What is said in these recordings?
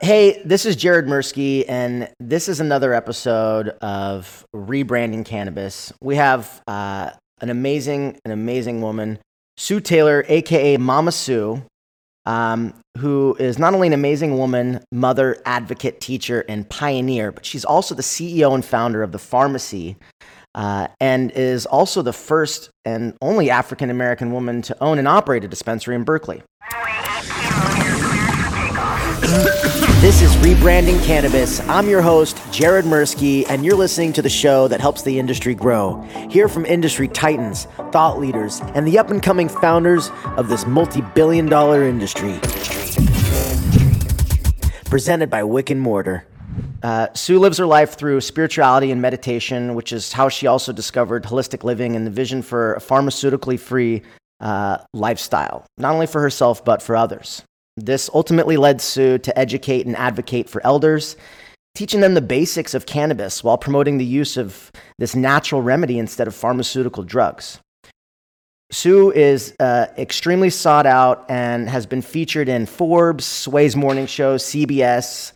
hey, this is Jared Mirsky, and this is another episode of Rebranding Cannabis. We have uh, an amazing, an amazing woman, Sue Taylor, aka Mama Sue, um, who is not only an amazing woman, mother, advocate, teacher, and pioneer, but she's also the CEO and founder of the Farmacy. Uh, and is also the first and only African American woman to own and operate a dispensary in Berkeley. This is Rebranding Cannabis. I'm your host, Jared Mirsky, and you're listening to the show that helps the industry grow. Hear from industry titans, thought leaders, and the up and coming founders of this multi billion dollar industry. Presented by Wick and Mortar. Uh, Sue lives her life through spirituality and meditation, which is how she also discovered holistic living and the vision for a pharmaceutically free uh, lifestyle, not only for herself, but for others. This ultimately led Sue to educate and advocate for elders, teaching them the basics of cannabis while promoting the use of this natural remedy instead of pharmaceutical drugs. Sue is uh, extremely sought out and has been featured in Forbes, Sway's Morning Show, CBS,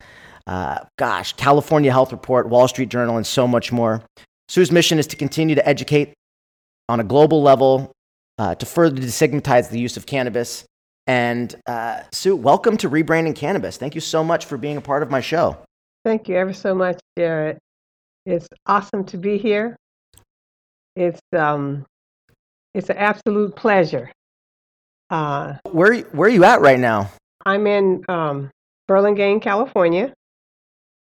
uh, gosh, California Health Report, Wall Street Journal, and so much more. Sue's mission is to continue to educate on a global level uh, to further destigmatize the use of cannabis and uh, Sue, welcome to Rebranding Cannabis. Thank you so much for being a part of my show. Thank you ever so much, Jared. It's awesome to be here. It's um, it's an absolute pleasure. Uh, where where are you at right now? I'm in um, Burlingame, California,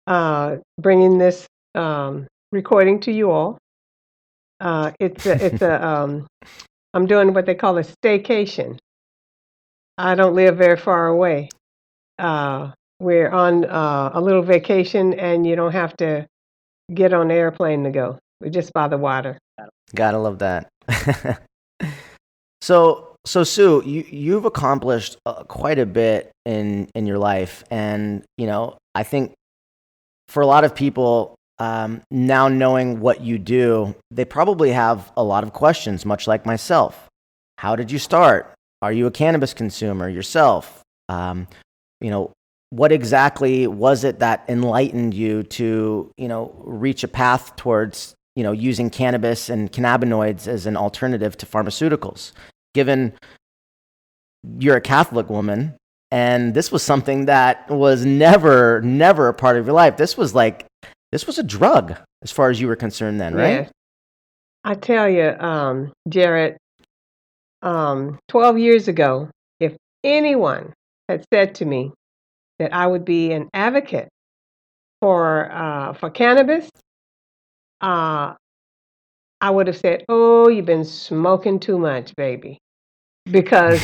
uh, bringing this um, recording to you all. Uh, it's a, it's a um, I'm doing what they call a staycation. I don't live very far away. Uh, we're on uh, a little vacation, and you don't have to get on the airplane to go. We're just by the water. Gotta love that. so, so Sue, you you've accomplished uh, quite a bit in in your life, and you know, I think for a lot of people um, now knowing what you do, they probably have a lot of questions, much like myself. How did you start? Are you a cannabis consumer yourself? Um, you know, what exactly was it that enlightened you to, you know, reach a path towards, you know, using cannabis and cannabinoids as an alternative to pharmaceuticals? Given you're a Catholic woman, and this was something that was never, never a part of your life. This was like, this was a drug as far as you were concerned then, right? Yeah. I tell you, um, Jared, um, 12 years ago, if anyone had said to me that I would be an advocate for, uh, for cannabis, uh, I would have said, Oh, you've been smoking too much, baby. Because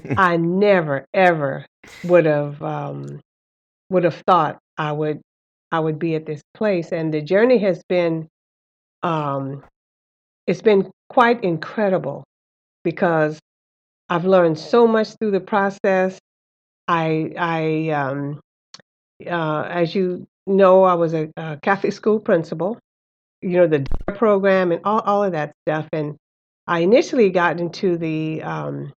I never, ever would have um, would have thought I would I would be at this place. And the journey has been um, it's been quite incredible because I've learned so much through the process. I, I, um, uh, as you know, I was a, a, Catholic school principal. You know the program and all, all of that stuff. And I initially got into the um,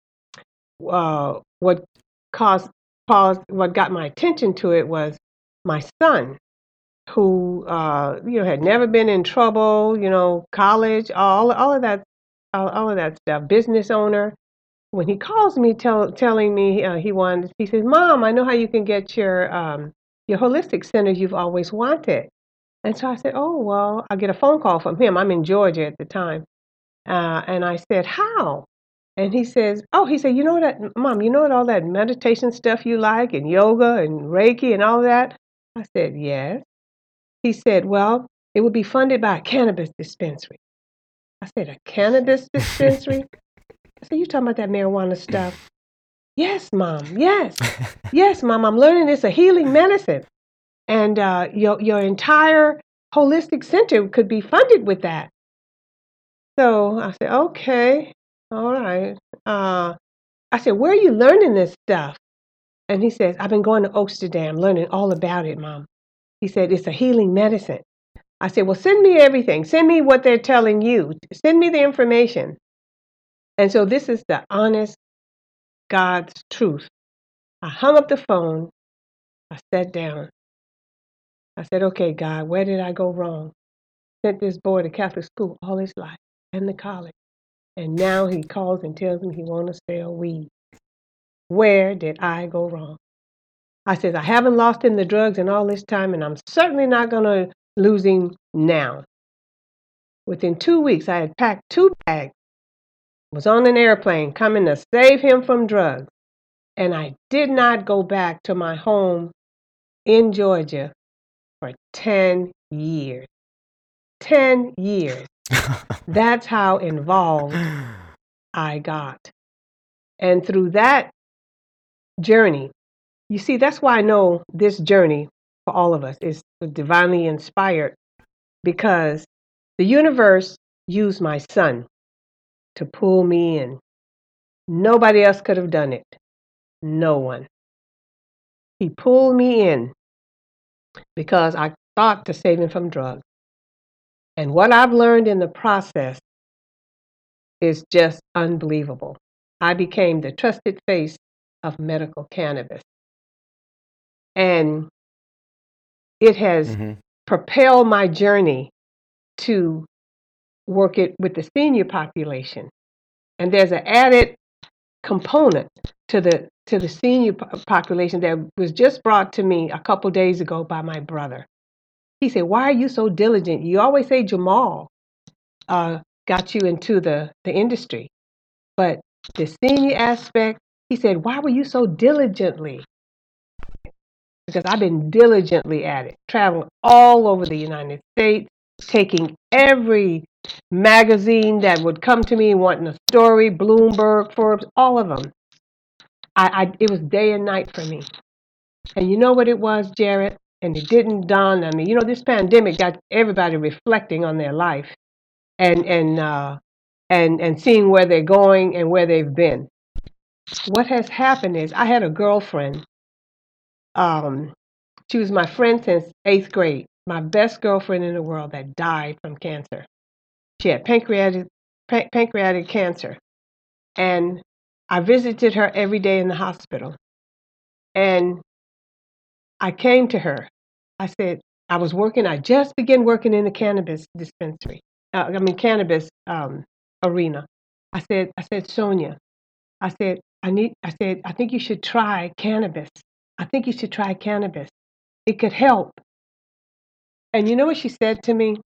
uh, what caused caused what got my attention to it was my son, who uh, you know had never been in trouble. You know, college, all all of that all, all of that stuff. Business owner. When he calls me, tell, telling me uh, he wants, he says, "Mom, I know how you can get your um, your holistic center you've always wanted." And so I said, "Oh well, I get a phone call from him. I'm in Georgia at the time." Uh, and I said, "How?" And he says, "Oh, he said, you know that, Mom, you know what all that meditation stuff you like, and yoga and Reiki and all that." I said, "Yes." He said, "Well, it would be funded by a cannabis dispensary." I said, a cannabis dispensary? I said, you talking about that marijuana stuff? Yes, mom. Yes. yes, mom. I'm learning it's a healing medicine. And uh, your, your entire holistic center could be funded with that. So I said, okay, all right. Uh, I said, where are you learning this stuff? And he says, I've been going to Amsterdam, learning all about it, mom. He said, it's a healing medicine. I said, Well, send me everything. Send me what they're telling you. Send me the information. And so this is the honest God's truth. I hung up the phone I sat down. I said, okay, God, where did I go wrong? Sent this boy to Catholic school all his life and the college. And now he calls and tells me he wants to sell weed. Where did I go wrong? I said, I haven't lost him the drugs in all this time, and I'm certainly not going to him now. Within two weeks, I had packed two bags, was on an airplane coming to save him from drugs, and I did not go back to my home in Georgia for 10 years. 10 years. That's how involved I got. And through that journey, you see, that's why I know this journey for all of us is divinely inspired because the universe used my son to pull me in. Nobody else could have done it. No one. He pulled me in because I thought to save him from drugs. And what I've learned in the process is just unbelievable. I became the trusted face of medical cannabis. And it has hmm propelled my journey to work it with the senior population. And there's an added component to the to the senior po- population that was just brought to me a couple days ago by my brother. He said, "Why are you so diligent? You always say Jamal uh, got you into the the industry, but the senior aspect." He said, "Why were you so diligently?" Because I've been diligently at it, traveling all over the United States, taking every magazine that would come to me wanting a story, Bloomberg, Forbes, all of them. I, I it was day and night for me. And you know what it was, Jared? And it didn't dawn on me. You know, this pandemic got everybody reflecting on their life and and uh, and and seeing where they're going and where they've been. What has happened is I had a girlfriend. Um, she was my friend since eighth grade. My best girlfriend in the world that died from cancer. She had pancreatic pa- pancreatic cancer, and I visited her every day in the hospital. And I came to her. I said, I was working, I just began working in the cannabis dispensary, uh, I mean, cannabis um, arena. I said, I said, Sonia, I said, I need, I said, I think you should try cannabis. I think you should try cannabis. It could help. And you know what she said to me?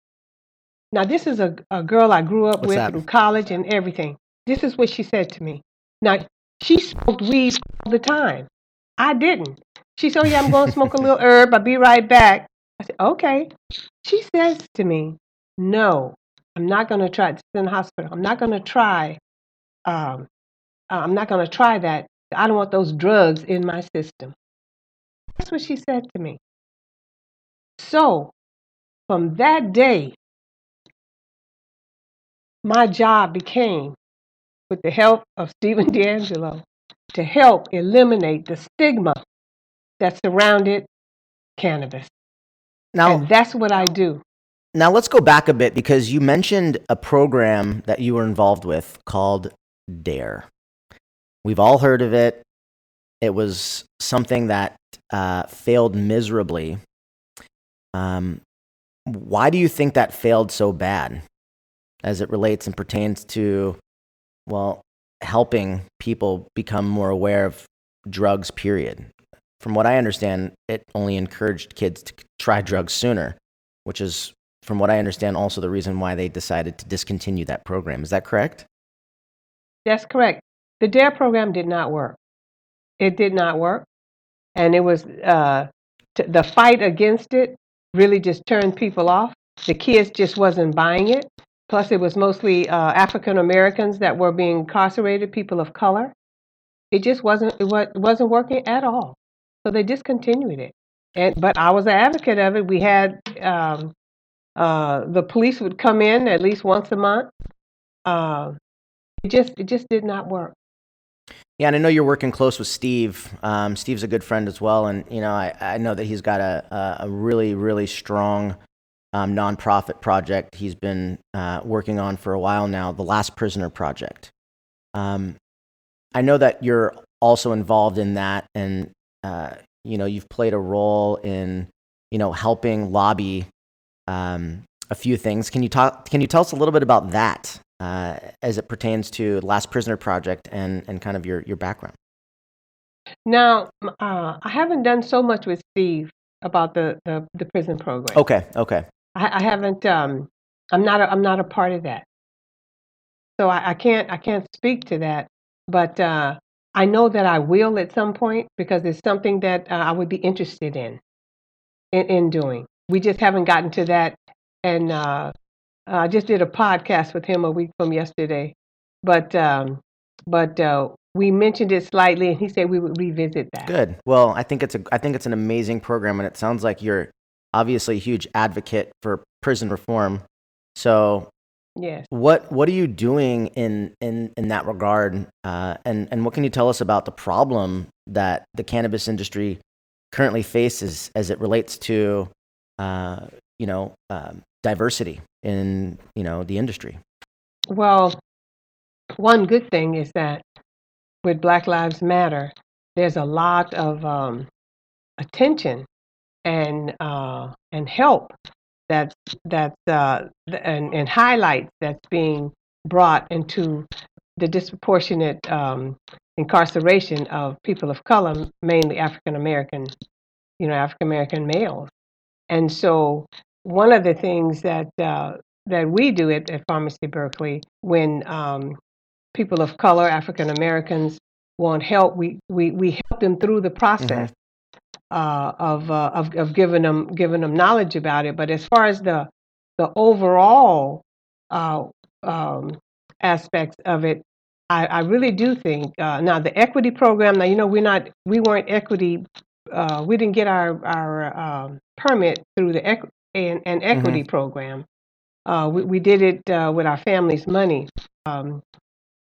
Now, this is a, a girl I grew up What's with that? through college and everything. This is what she said to me. Now, she smoked weed all the time. I didn't. She said, Oh, yeah, I'm going to smoke a little herb. I'll be right back. I said, Okay. She says to me, No, I'm not going to try. Is in the hospital. I'm not going to try. Um, uh, I'm not going to try that. I don't want those drugs in my system. That's what she said to me. So, from that day, my job became with the help of Stephen DeAngelo to help eliminate the stigma that surrounded cannabis. Now, And that's what I do. now let's go back a bit because you mentioned a program that you were involved with called DARE. We've all heard of it. It was something that uh, failed miserably. Um, why do you think that failed so bad as it relates and pertains to, well, helping people become more aware of drugs, period? From what I understand, it only encouraged kids to try drugs sooner, which is, from what I understand, also the reason why they decided to discontinue that program. Is that correct? That's correct. The DARE program did not work. It did not work. And it was uh, t- the fight against it really just turned people off. The kids just wasn't buying it. Plus, it was mostly uh, African Americans that were being incarcerated, people of color. It just wasn't it wa- wasn't working at all. So they discontinued it. And but I was an advocate of it. We had um, uh, the police would come in at least once a month. Uh, it just it just did not work. Yeah, and I know you're working close with Steve. Um, Steve's a good friend as well, and you know I, I know that he's got a a, really really strong um, nonprofit project he's been uh, working on for a while now, the Last Prisoner Project. Um, I know that you're also involved in that, and uh, you know you've played a role in you know helping lobby um, a few things. Can you talk? Can you tell us a little bit about that uh, as it pertains to Last Prisoner Project and and kind of your your background? Now, uh, I haven't done so much with Steve about the the, the prison program. Okay, okay, I, I haven't. Um, I'm not. A, I'm not a part of that, so I, I can't. I can't speak to that. But uh, I know that I will at some point because it's something that uh, I would be interested in, in in doing. We just haven't gotten to that, and uh, I just did a podcast with him a week from yesterday. But um, but uh, we mentioned it slightly, and he said we would revisit that. good. Well, I think it's a I think it's an amazing program, and it sounds like you're obviously a huge advocate for prison reform. So Yes. what what are you doing in in in that regard uh, and and what can you tell us about the problem that the cannabis industry currently faces as it relates to uh, you know um, diversity in you know the industry Well, one good thing is that with Black Lives Matter, there's a lot of um, attention and uh, and help that's that's uh, and, and highlights that's being brought into the disproportionate um, incarceration of people of color, mainly African American, you know, African American males. And so, one of the things that uh, that we do at, at Farmacy Berkeley when um, people of color, African Americans, want help, we, we, we help them through the process uh, of, uh, of of giving them giving them knowledge about it. But as far as the the overall uh, um, aspects of it, I, I really do think uh, now the equity program. Now you know we're not we weren't equity. Uh, we didn't get our our um, permit through the equ- an, an equity program. Uh, we, we did it uh, with our family's money. Um,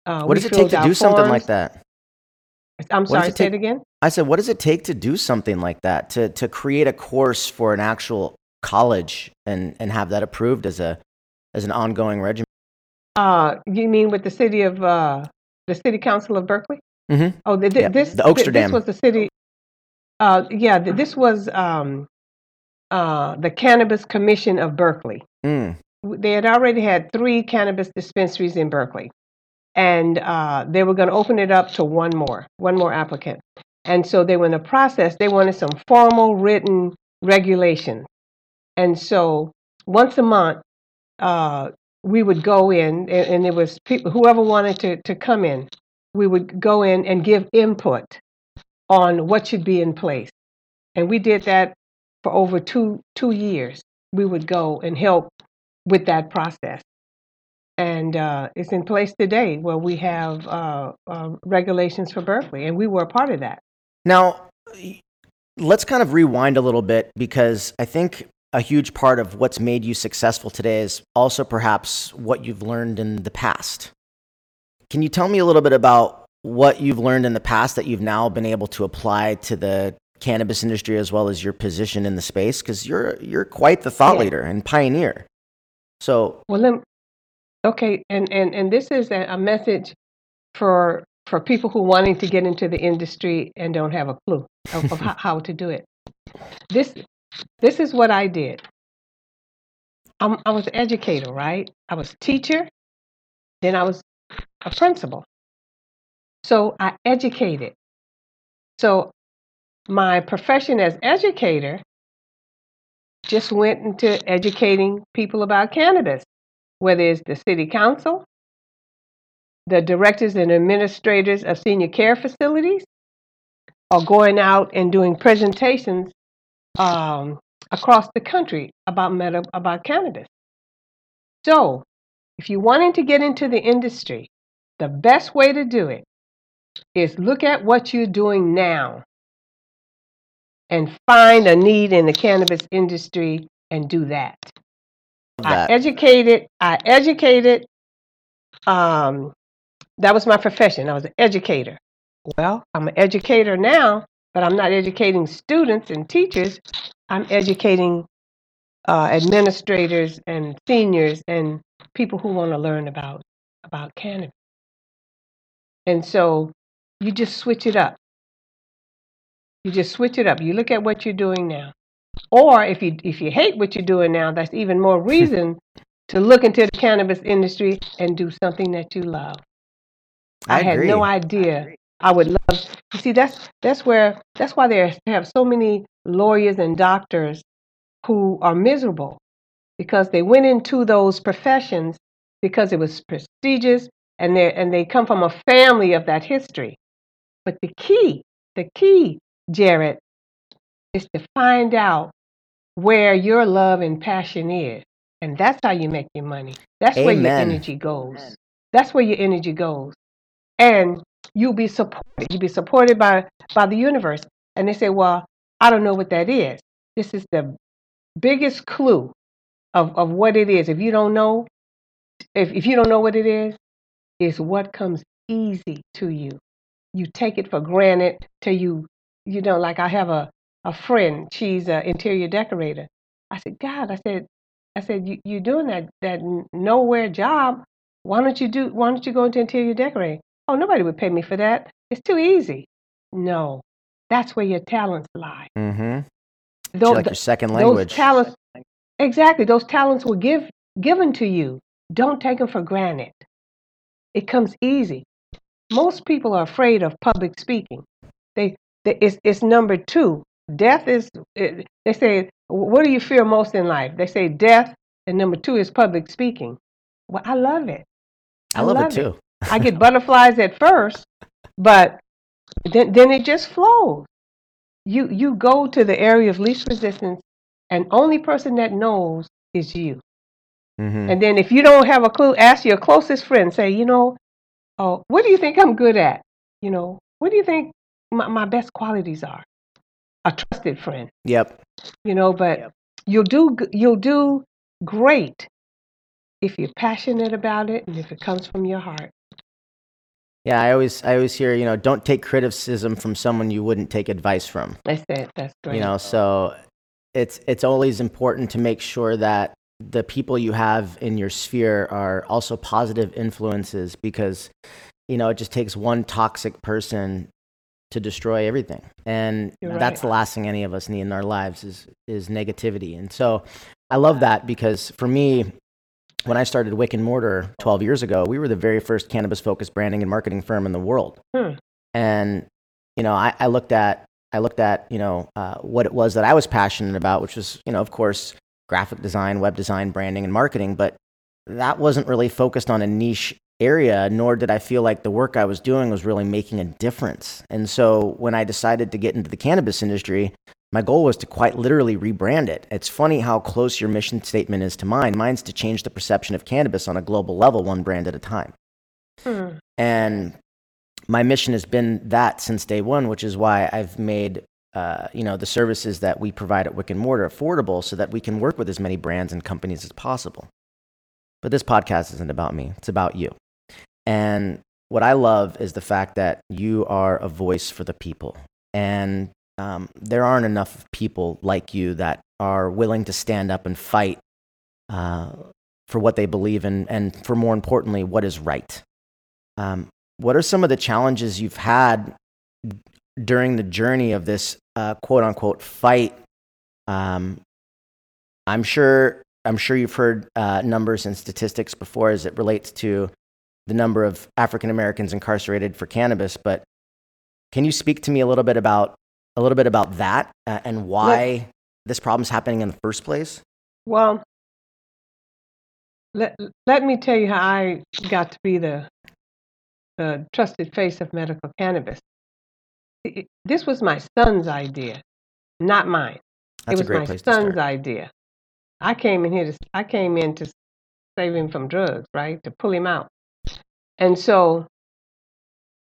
uh, what does it take to do something like that I'm does sorry, it say it again. i said what does it take to do something like that to to create a course for an actual college and and have that approved as a as an ongoing regimen Uh, you mean with the city of uh, the city council of Berkeley? Mhm. Oh, the, Yeah, this the thi- Oakster this was the city. Uh, yeah, th- this was um, uh, the Cannabis Commission of Berkeley. mm, They had already had three cannabis dispensaries in Berkeley, and uh, they were going to open it up to one more, one more applicant. And so they were in the process. They wanted some formal written regulations, and so once a month uh, we would go in, and, and it was people, whoever wanted to, to come in, we would go in and give input on what should be in place. And we did that for over two two years. We would go and help with that process. And uh, it's in place today where we have uh, uh, regulations for Berkeley, and we were a part of that. Now, let's kind of rewind a little bit because I think a huge part of what's made you successful today is also perhaps what you've learned in the past. Can you tell me a little bit about what you've learned in the past that you've now been able to apply to the cannabis industry as well as your position in the space because you're you're quite the thought Yeah. leader and pioneer. So, Well, then, okay, and, and, and this is a, message for for people who wanting to get into the industry and don't have a clue of, of how, how to do it. This this is what I did. I'm, I was an educator, right? I was a teacher, then I was a principal. So I educated. So my profession as educator just went into educating people about cannabis, whether it's the city council, the directors and administrators of senior care facilities, or going out and doing presentations um, across the country about meta, about cannabis. So, if you're wanting to get into the industry, the best way to do it is look at what you're doing now and find a need in the cannabis industry and do that. that I educated. I educated. Um, that was my profession. I was an educator. Well, I'm an educator now, but I'm not educating students and teachers. I'm educating uh, administrators and seniors and people who want to learn about about cannabis. And so you just switch it up. You just switch it up. You look at what you're doing now. Or if you if you hate what you're doing now, that's even more reason to look into the cannabis industry and do something that you love. I I had no idea I would love. You see, that's that's where that's why they have so many lawyers and doctors who are miserable because they went into those professions because it was prestigious and they and they come from a family of that history. But the key, the key, Jared, is to find out where your love and passion is. And that's how you make your money. That's where your Amen. energy goes. That's where your energy goes. And you'll be supported. You'll be supported by by the universe. And they say, Well, I don't know what that is. This is the biggest clue of, of what it is. If you don't know, if, if you don't know what it is, it's what comes easy to you. You take it for granted till you you know, like I have a, a friend, she's an interior decorator. I said, God, I said, I said, you, you're doing that that nowhere job. Why don't you do? Why don't you go into interior decorating? Oh, nobody would pay me for that. It's too easy. No, that's where your talents lie. Mm-hmm. Those, like your second those language. talents, exactly. Those talents were give given to you. Don't take them for granted. It comes easy. Most people are afraid of public speaking. They, it's, it's number two. Death is. It, they say, what do you fear most in life? They say death, and number two is public speaking. Well, I love it. I I love it love it. too. I get butterflies at first, but then, then it just flows. You you go to the area of least resistance, and only person that knows is you. Mm-hmm. And then if you don't have a clue, ask your closest friend. Say, you know, oh, what do you think I'm good at? You know, what do you think my, my best qualities are? A trusted friend. Yep. You know, but you'll do you'll do great if you're passionate about it and if it comes from your heart. Yeah, I always I always hear, you know, don't take criticism from someone you wouldn't take advice from. That's it. That's great. You know, so it's it's always important to make sure that the people you have in your sphere are also positive influences because you know, it just takes one toxic person to destroy everything. And You're that's the last thing any of us need in our lives is is negativity. And so I love that because for me, when I started Wick and Mortar 12 years ago, we were the very first cannabis focused branding and marketing firm in the world. Hmm. And, you know, I, I looked at, I looked at, you know, uh, what it was that I was passionate about, which was, you know, of course, graphic design, web design, branding, and marketing. But that wasn't really focused on a niche area, nor did I feel like the work I was doing was really making a difference. And so when I decided to get into the cannabis industry, my goal was to quite literally rebrand it. It's funny how close your mission statement is to mine. Mine's to change the perception of cannabis on a global level, one brand at a time. Hmm. And my mission has been that since day one, which is why I've made uh, you know the services that we provide at Wick and Mortar affordable, so that we can work with as many brands and companies as possible. But this podcast isn't about me; it's about you. And what I love is the fact that you are a voice for the people, and um, there aren't enough people like you that are willing to stand up and fight uh, for what they believe in, and for more importantly, what is right. Um, what are some of the challenges you've had during the journey of this uh, quote unquote fight? Um, I'm sure I'm sure you've heard uh, numbers and statistics before as it relates to the number of African Americans incarcerated for cannabis, but can you speak to me a little bit about a little bit about that uh, and why this problem's happening in the first place? Well, let, let me tell you how I got to be the, the trusted face of medical cannabis. It- this was my son's idea, not mine. That's it was my son's idea. I came in here to I came in to save him from drugs, right? To pull him out. And so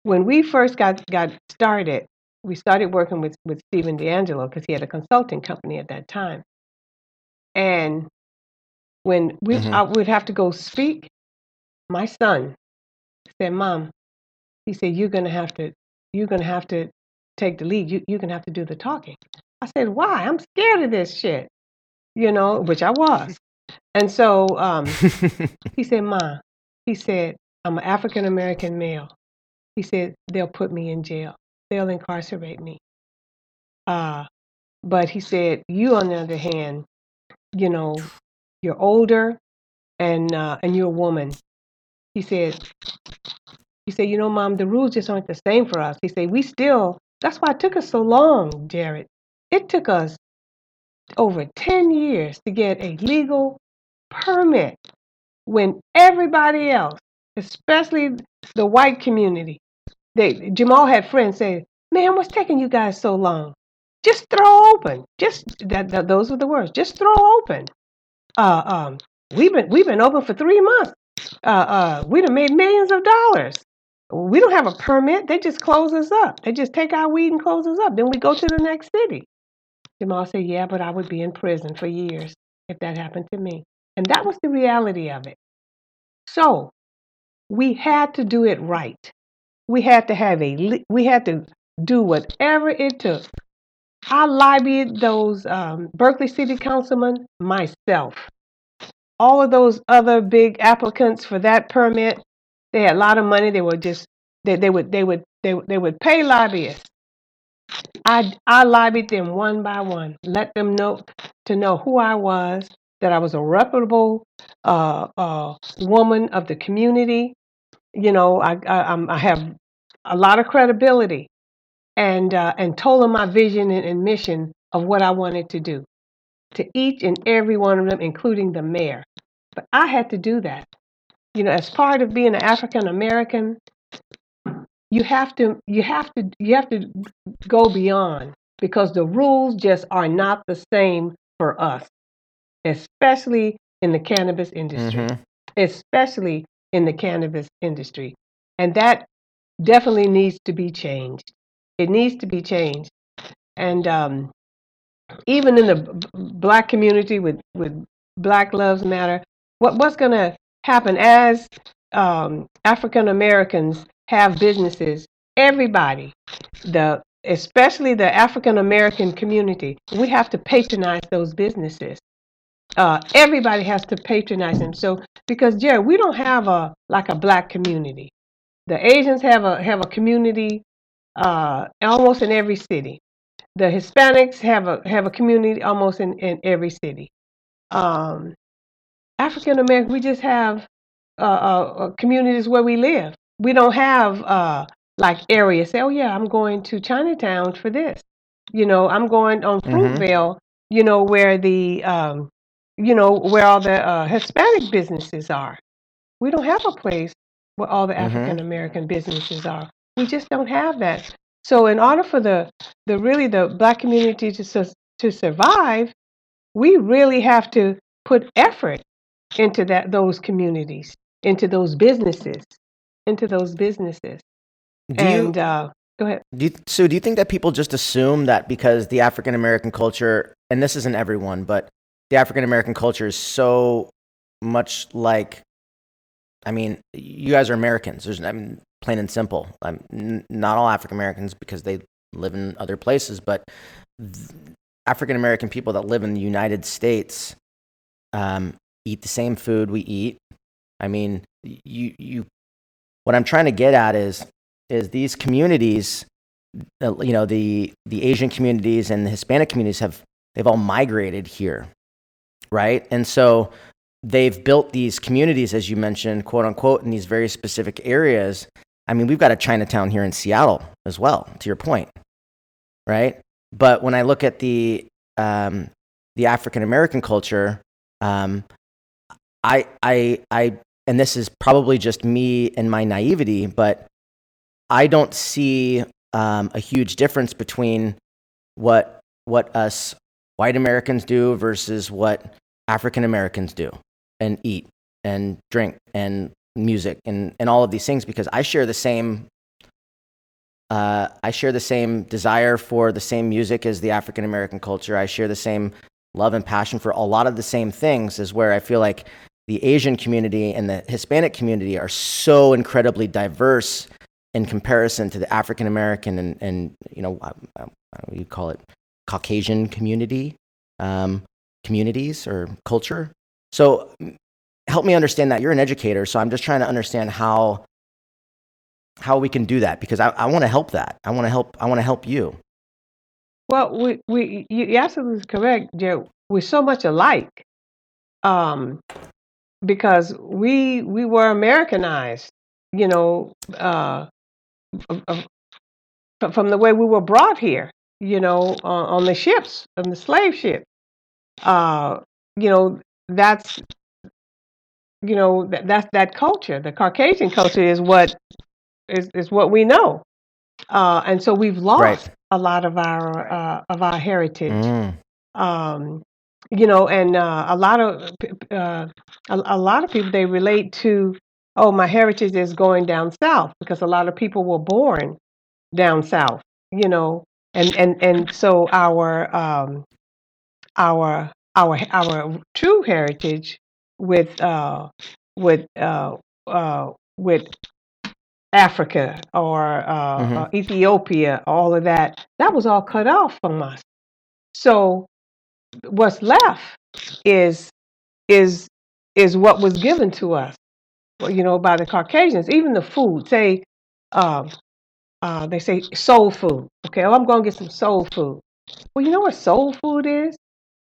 when we first got got started, we started working with with Stephen DeAngelo because he had a consulting company at that time. And when we Mhm. I would have to go speak, my son said, "Mom," he said, "You're gonna have to you're gonna have to take the lead. You you're gonna have to do the talking." I said, "Why? I'm scared of this shit." You know, which I was. And so um, he said, "Ma," he said, "I'm an African American male." He said, "They'll put me in jail. They'll incarcerate me." Uh, but he said, you, on the other hand, you know, you're older and uh, and you're a woman. He said, he said, you know, mom, the rules just aren't the same for us. He said, we still. That's why it took us so long, Jared. It took us over 10 years to get a legal permit when everybody else, especially the white community, they Jamal had friends say, "Man, what's taking you guys so long? Just throw open. Just that, that those were the words. Just throw open. Uh, um, we've been we've been open for three months. Uh, uh, we made millions of dollars. We don't have a permit. They just close us up. They just take our weed and close us up. Then we go to the next city. Jamal said, "Yeah, but I would be in prison for years if that happened to me." And that was the reality of it. So we had to do it right. We had to have a, we had to do whatever it took. I lobbied those um, Berkeley City councilmen myself. All of those other big applicants for that permit, they had a lot of money. They would just they, they would they would they, they would pay lobbyists. I I lobbied them one by one, let them know to know who I was, that I was a reputable uh, uh, woman of the community. You know, I I, I'm- I have a lot of credibility, and uh, and told them my vision and, and mission of what I wanted to do to each and every one of them, including the mayor. But I had to do that. You know, as part of being an African American, you have to you have to you have to go beyond because the rules just are not the same for us, especially in the cannabis industry, hmm especially in the cannabis industry. And that definitely needs to be changed. It needs to be changed. And um, even in the b- black community with, with Black Lives Matter, what, what's going to happen as um, African Americans have businesses? Everybody, the especially the African American community, we have to patronize those businesses. Uh, everybody has to patronize them. So because Jerry, we don't have a like a black community. The Asians have a have a community uh, almost in every city. The Hispanics have a have a community almost in, in every city. Um, African American, we just have uh, uh, communities where we live. We don't have uh, like areas. Say, oh yeah, I'm going to Chinatown for this. You know, I'm going on hmm Fruitvale. You know where the um, you know where all the uh, Hispanic businesses are. We don't have a place where all the hmm African American businesses are. We just don't have that. So in order for the the really the black community to sus- to survive, we really have to put effort into that those communities, into those businesses, into those businesses. Do you And uh, go ahead. do you, so? Do you think that people just assume that because the African American culture, and this isn't everyone, but the African American culture is so much like, I mean, you guys are Americans. There's, I mean, plain and simple. I'm n- not all African Americans because they live in other places, but African American people that live in the United States um, eat the same food we eat. I mean, you you. What I'm trying to get at is is these communities, uh, you know, the the Asian communities and the Hispanic communities have they've all migrated here, right? And so they've built these communities, as you mentioned, quote unquote, in these very specific areas. I mean, we've got a Chinatown here in Seattle as well. To your point, right? But when I look at the um, the African American culture, um, I I I and this is probably just me and my naivety, but I don't see um, a huge difference between what what us white Americans do versus what African Americans do and eat and drink and music and, and all of these things because I share the same uh, I share the same desire for the same music as the African American culture. I share the same love and passion for a lot of the same things. Is where I feel like the Asian community and the Hispanic community are so incredibly diverse in comparison to the African American and, and you know you call it Caucasian community um, communities or culture. So mm, help me understand that. You're an educator, so I'm just trying to understand how how we can do that because I, I want to help that. I want to help. I want to help you. Well, we, we you- absolutely correct, Jared. We're so much alike um, because we we were Americanized, you know, uh, from the way we were brought here, you know, on, on the ships, on the slave ship. Uh, you know, that's you know that that's that culture. The Caucasian culture is what is, is what we know, uh, and so we've lost Right. a lot of our uh, of our heritage. Mm. um, you know, and uh, a lot of uh, a, a lot of people they relate to, oh, my heritage is going down south because a lot of people were born down south, you know, and and and so our um, our our our true heritage with uh, with uh, uh, with Africa or uh, Mhm. uh, Ethiopia, all of that, that was all cut off from us. So what's left is is is what was given to us well, you know by the caucasians even the food say um, uh, they say soul food. Okay oh i'm going to get some soul food. Well you know what soul food is?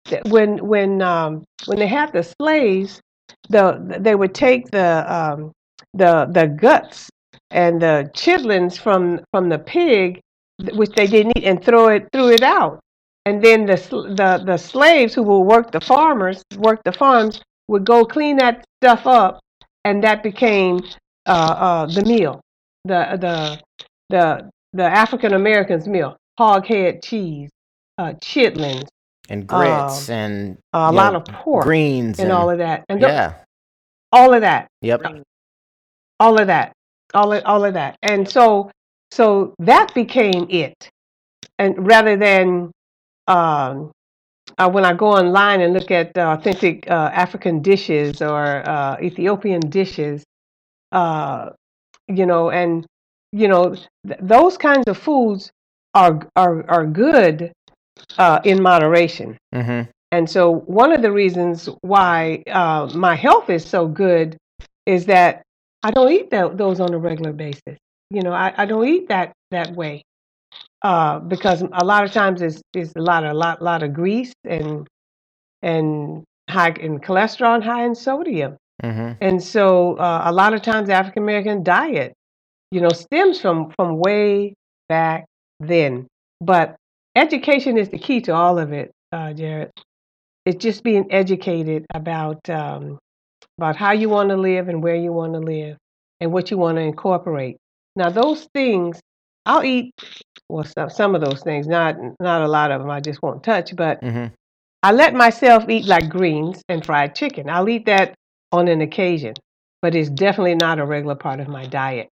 That when when um, when they had the slaves the they would take the um, the the guts and the chitlins from from the pig which they didn't eat and throw it threw it out. And then the the the slaves who will work the farmers work the farms would go clean that stuff up and that became uh, uh, the meal the the the the African Americans meal hog head cheese uh, chitlins And grits um, and a lot know, of pork greens and all of that. And yeah. all of that. Yep. all of that. All of, all of that. And so so that became it. And rather than um, uh, when I go online and look at uh, authentic uh, African dishes or uh, Ethiopian dishes, uh, you know, and you know th- those kinds of foods are are are good uh, in moderation. Mm-hmm. And so one of the reasons why uh, my health is so good is that I don't eat tho- those on a regular basis. You know, I, I don't eat that that way uh, because a lot of times it's, it's a lot of lot lot of grease and and high in cholesterol and high in sodium. Mm-hmm. And so uh, a lot of times African American diet, you know, stems from from way back then. But education is the key to all of it, uh, Jared. It's just being educated about um, about how you want to live and where you want to live and what you want to incorporate. Now those things, I'll eat well some some of those things, not not a lot of them. I just won't touch, but Mm-hmm. I let myself eat like greens and fried chicken. I'll eat that on an occasion, but it's definitely not a regular part of my diet.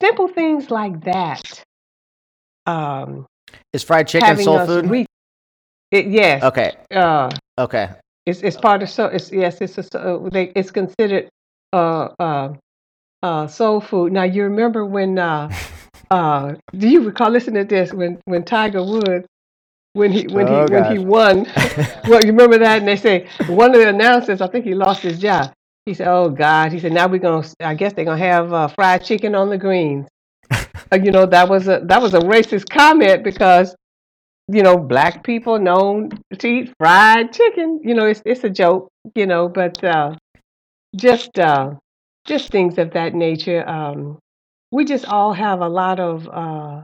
Simple things like that. Um, Is fried chicken soul food? re- it, yes, okay. uh, Okay. it's it's part of so. It's yes, it's a, they, it's considered uh, uh, uh, soul food. Now you remember when? Uh, uh, do you recall listening to this when when Tiger Woods when he when Oh, he when he won? well, you remember that? And they say one of the announcers, I think he lost his job. He said, "Oh God," he said, "Now we're gonna. I guess they're gonna have uh, fried chicken on the greens." Uh, you know that was a that was a racist comment because you know black people known to eat fried chicken. You know it's it's a joke. You know, but uh, just uh, just things of that nature. Um, we just all have a lot of uh,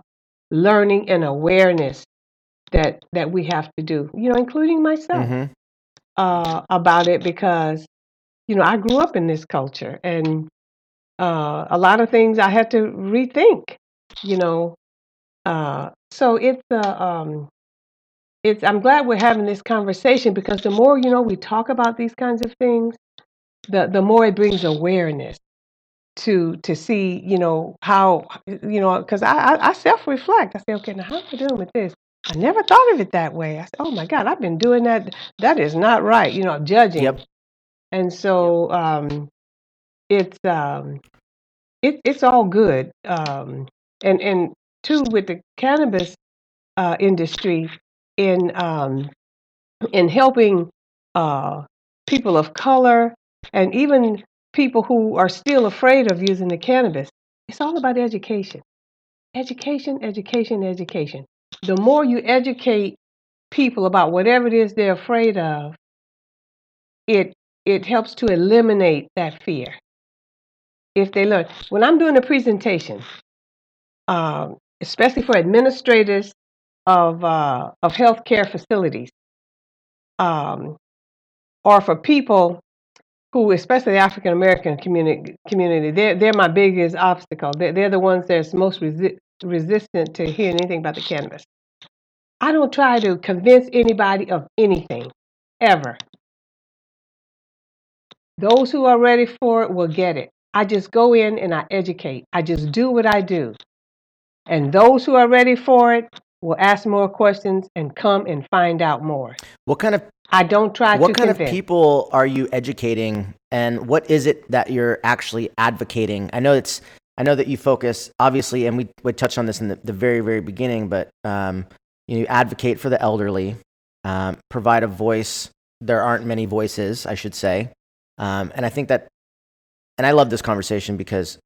learning and awareness that that we have to do. You know, including myself Mm-hmm. uh, about it because you know I grew up in this culture and uh, a lot of things I had to rethink. You know, uh, so it's uh, um, it's I'm glad we're having this conversation because the more you know we talk about these kinds of things, the the more it brings awareness to to see you know how you know because I, I I self reflect. I say, okay, now how am I doing with this? I never thought of it that way. I said, oh my God, I've been doing that. That is not right. You know, judging. Yep. And so um, it's um, it, it's all good. Um, and and too with the cannabis uh, industry in um, in helping uh, people of color and even people who are still afraid of using the cannabis. It's all about education, education, education, education. the more you educate people about whatever it is they're afraid of, it it helps to eliminate that fear. If they learn, when I'm doing a presentation, um, especially for administrators of uh, of healthcare facilities, um, or for people who, especially the African American community, community, they're they're my biggest obstacle. They're, they're the ones that's most resi- resistant to hearing anything about the cannabis. I don't try to convince anybody of anything, ever. Those who are ready for it will get it. I just go in and I educate. I just do what I do. And those who are ready for it will ask more questions and come and find out more. What kind of I don't try what kind of people are you educating, and what is it that you're actually advocating? I know it's I know that you focus obviously, and we we touched on this in the, the very very beginning, but um, you advocate for the elderly, um, provide a voice. There aren't many voices, I should say, um, and I think that, and I love this conversation because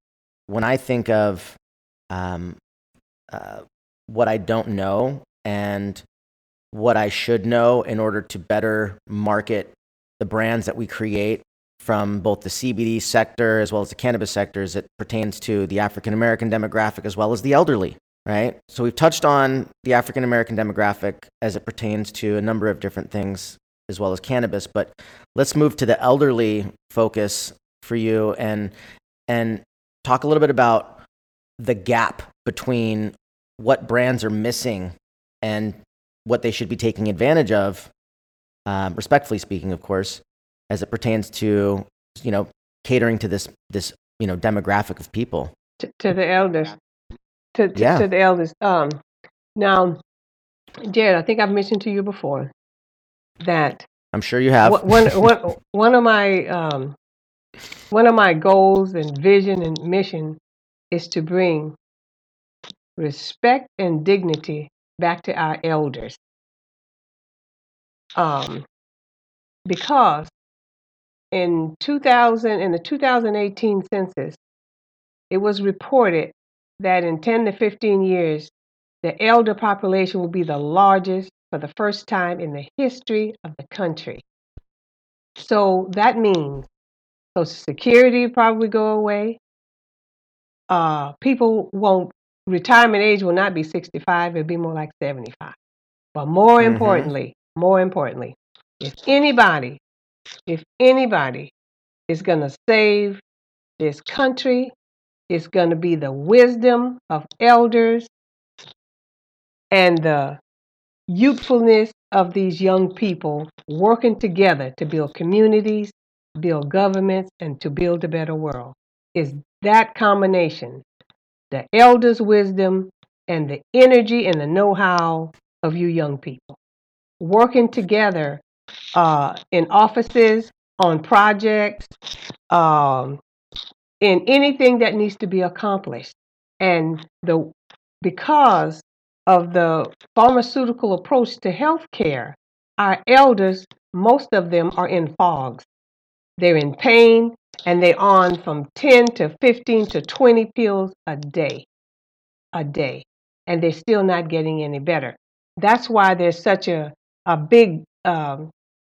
when I think of um, uh, what I don't know and what I should know in order to better market the brands that we create from both the CBD sector as well as the cannabis sector as it pertains to the African American demographic as well as the elderly, right? So we've touched on the African American demographic as it pertains to a number of different things as well as cannabis, but let's move to the elderly focus for you and and talk a little bit about the gap between what brands are missing and what they should be taking advantage of, um, respectfully speaking, of course, as it pertains to you know catering to this this you know demographic of people. to, to the elders. To, to, Yeah. to the elders. Um, now, Jared, I think I've mentioned to you before that I'm sure you have. one, one, one, of my um, one of my goals and vision and mission is to bring respect and dignity back to our elders. Um, because in 2000 in the 2018 census, it was reported that in 10 to 15 years, the elder population will be the largest for the first time in the history of the country. So that means Social Security probably go away. Uh, people won't, retirement age will not be 65, it'll be more like 75. But more Mhm. importantly, more importantly, if anybody, if anybody is going to save this country, it's going to be the wisdom of elders and the youthfulness of these young people working together to build communities, build governments, and to build a better world. Is that combination, the elders' wisdom and the energy and the know how of you young people, working together uh, in offices, on projects, um, in anything that needs to be accomplished. And the because of the pharmaceutical approach to healthcare, our elders, most of them are in fogs. They're in pain and they're on from 10 to 15 to 20 pills a day, a day, and they're still not getting any better. That's why there's such a, a big um,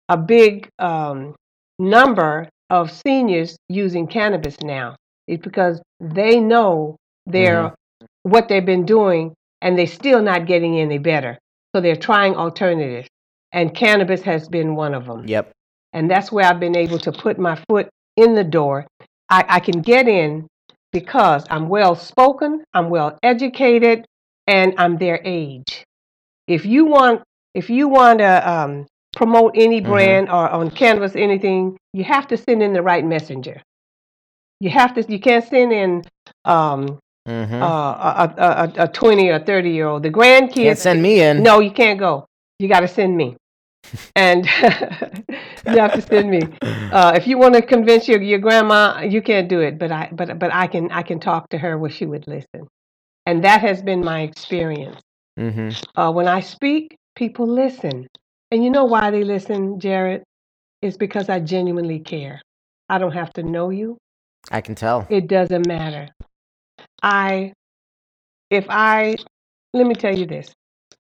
a big um, number of seniors using cannabis now. It's because they know their what they've been doing and they're still not getting any better. So they're trying alternatives. And cannabis has been one of them. Yep. And that's where I've been able to put my foot in the door. I, I can get in because I'm well spoken, I'm well educated, and I'm their age. If you want, if you want to um, promote any Mhm. brand or on canvas anything, you have to send in the right messenger. You have to. You can't send in um, hmm uh, a, a, a, a 20 or 30 year old. The grandkids. Can't send me in. No, you can't go. You got to send me. And you have to send me. Uh, if you want to convince your, your grandma, you can't do it. But I but but I can I can talk to her where she would listen. And that has been my experience. hmm Uh, when I speak, people listen. And you know why they listen, Jared? It's because I genuinely care. I don't have to know you. I can tell. It doesn't matter. I, if I, let me tell you this.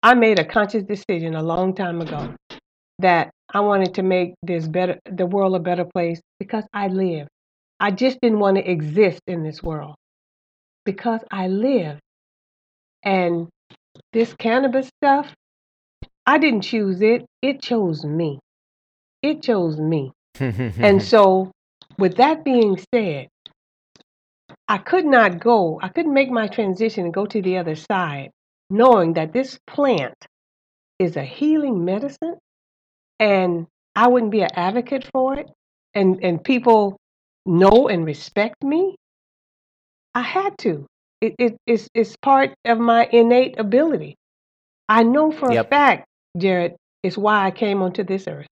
I made a conscious decision a long time ago that I wanted to make this better, the world a better place because I live. I just didn't want to exist in this world because I live. And this cannabis stuff, I didn't choose it. It chose me. It chose me. and so, with that being said, I could not go, I couldn't make my transition and go to the other side, knowing that this plant is a healing medicine and I wouldn't be an advocate for it and, and people know and respect me. I had to. It, it, it's, it's part of my innate ability. I know for a fact, Jared, it's why I came onto this earth.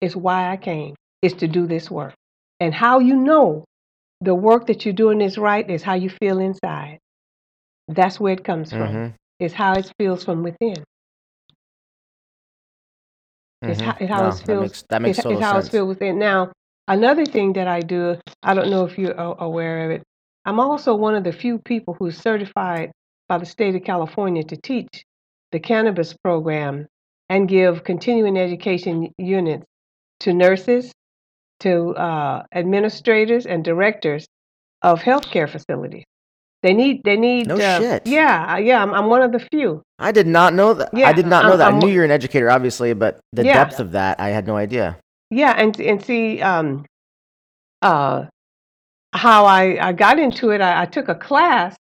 It's why I came, is to do this work. And how you know the work that you're doing is right is how you feel inside. That's where it comes from. Mhm, It's how it feels from within. It's mhm. how, it's how it that feels. makes that makes It's, it's total how it feels within. Now, another thing that I do, I don't know if you're aware of it. I'm also one of the few people who's certified by the state of California to teach the cannabis program and give continuing education units to nurses, to uh, administrators, and directors of healthcare facilities. They need. They need. No uh, shit. Yeah, yeah. I'm, I'm one of the few. I did not know that. Yeah, I did not know I'm- that. i I'm- knew you're an educator, obviously, but the Yeah. depth of that, I had no idea. Yeah, and and see, um, uh, how I, I got into it. I, I took a class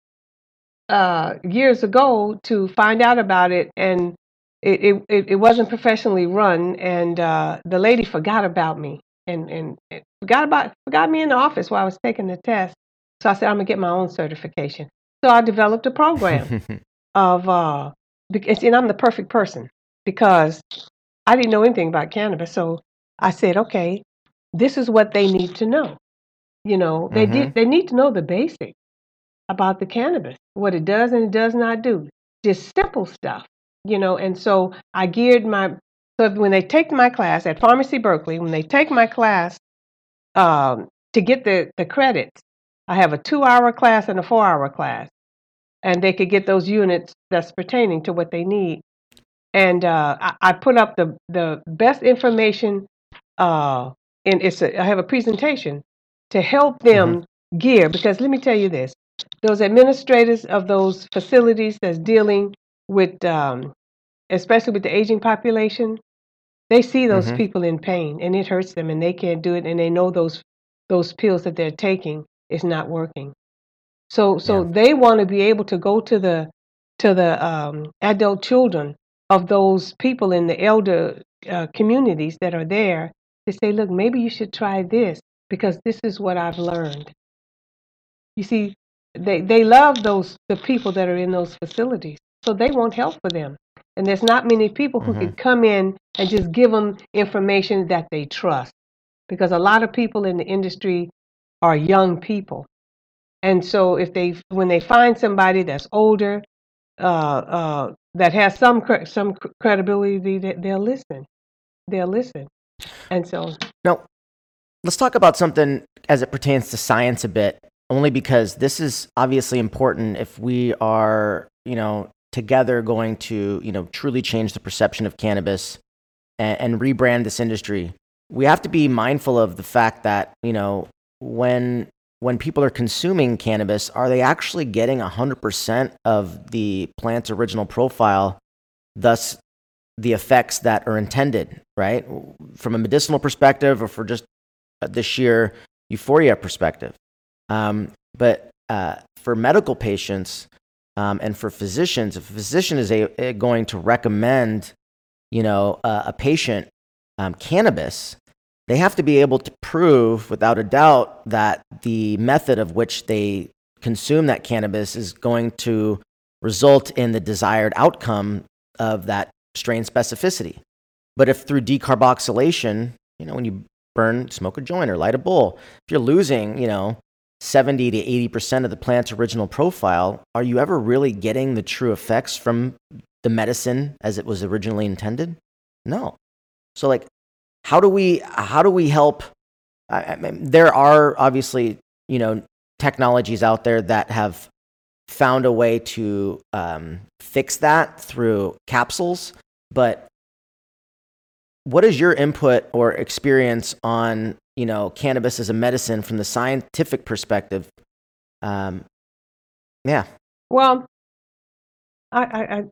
uh, years ago to find out about it, and it, it, it, it wasn't professionally run. And uh, the lady forgot about me, and and it forgot about forgot me in the office while I was taking the test. So I said I'm gonna get my own certification. So I developed a program of uh, and I'm the perfect person because I didn't know anything about cannabis. So I said, okay, this is what they need to know. You know, they did they need to know the basics about the cannabis, what it does and it does not do. Just simple stuff, you know. And so I geared my so when they take my class at Farmacy Berkeley, when they take my class um, to get the the credits, I have a two hour class and a four hour class, and they could get those units that's pertaining to what they need. And uh, I, I put up the the best information. Uh, and it's a, I have a presentation to help them gear because let me tell you this: those administrators of those facilities that's dealing with, um, especially with the aging population, they see those Mhm. people in pain and it hurts them, and they can't do it, and they know those those pills that they're taking is not working. So so they want to be able to go to the to the um, adult children of those people in the elder uh, communities that are there to say, look, maybe you should try this because this is what I've learned. You see, they they love those the people that are in those facilities, so they want help for them. And there's not many people who Mhm. could come in and just give them information that they trust, because a lot of people in the industry are young people, and so if they when they find somebody that's older, uh, uh, that has some cre- some credibility, they, they'll listen. They'll listen, and so Now, let's talk about something as it pertains to science a bit, only because this is obviously important if we are, you know, together going to, you know, truly change the perception of cannabis and, and rebrand this industry. We have to be mindful of the fact that, you know, when when people are consuming cannabis, are they actually getting 100% of the plant's original profile, thus the effects that are intended, right? From a medicinal perspective or for just the sheer euphoria perspective. Um, but uh, for medical patients um, and for physicians, if a physician is a, a going to recommend, you know, uh, a patient um, cannabis, they have to be able to prove without a doubt that the method of which they consume that cannabis is going to result in the desired outcome of that strain specificity. But if through decarboxylation, you know, when you burn, smoke a joint or light a bowl, if you're losing, you know, 70 to 80% of the plant's original profile, are you ever really getting the true effects from the medicine as it was originally intended? No. So like how do we how do we help I, mean, there are obviously, you know, technologies out there that have found a way to um, fix that through capsules. But what is your input or experience on you know cannabis as a medicine from the scientific perspective? Um, yeah. Well, I, I, I,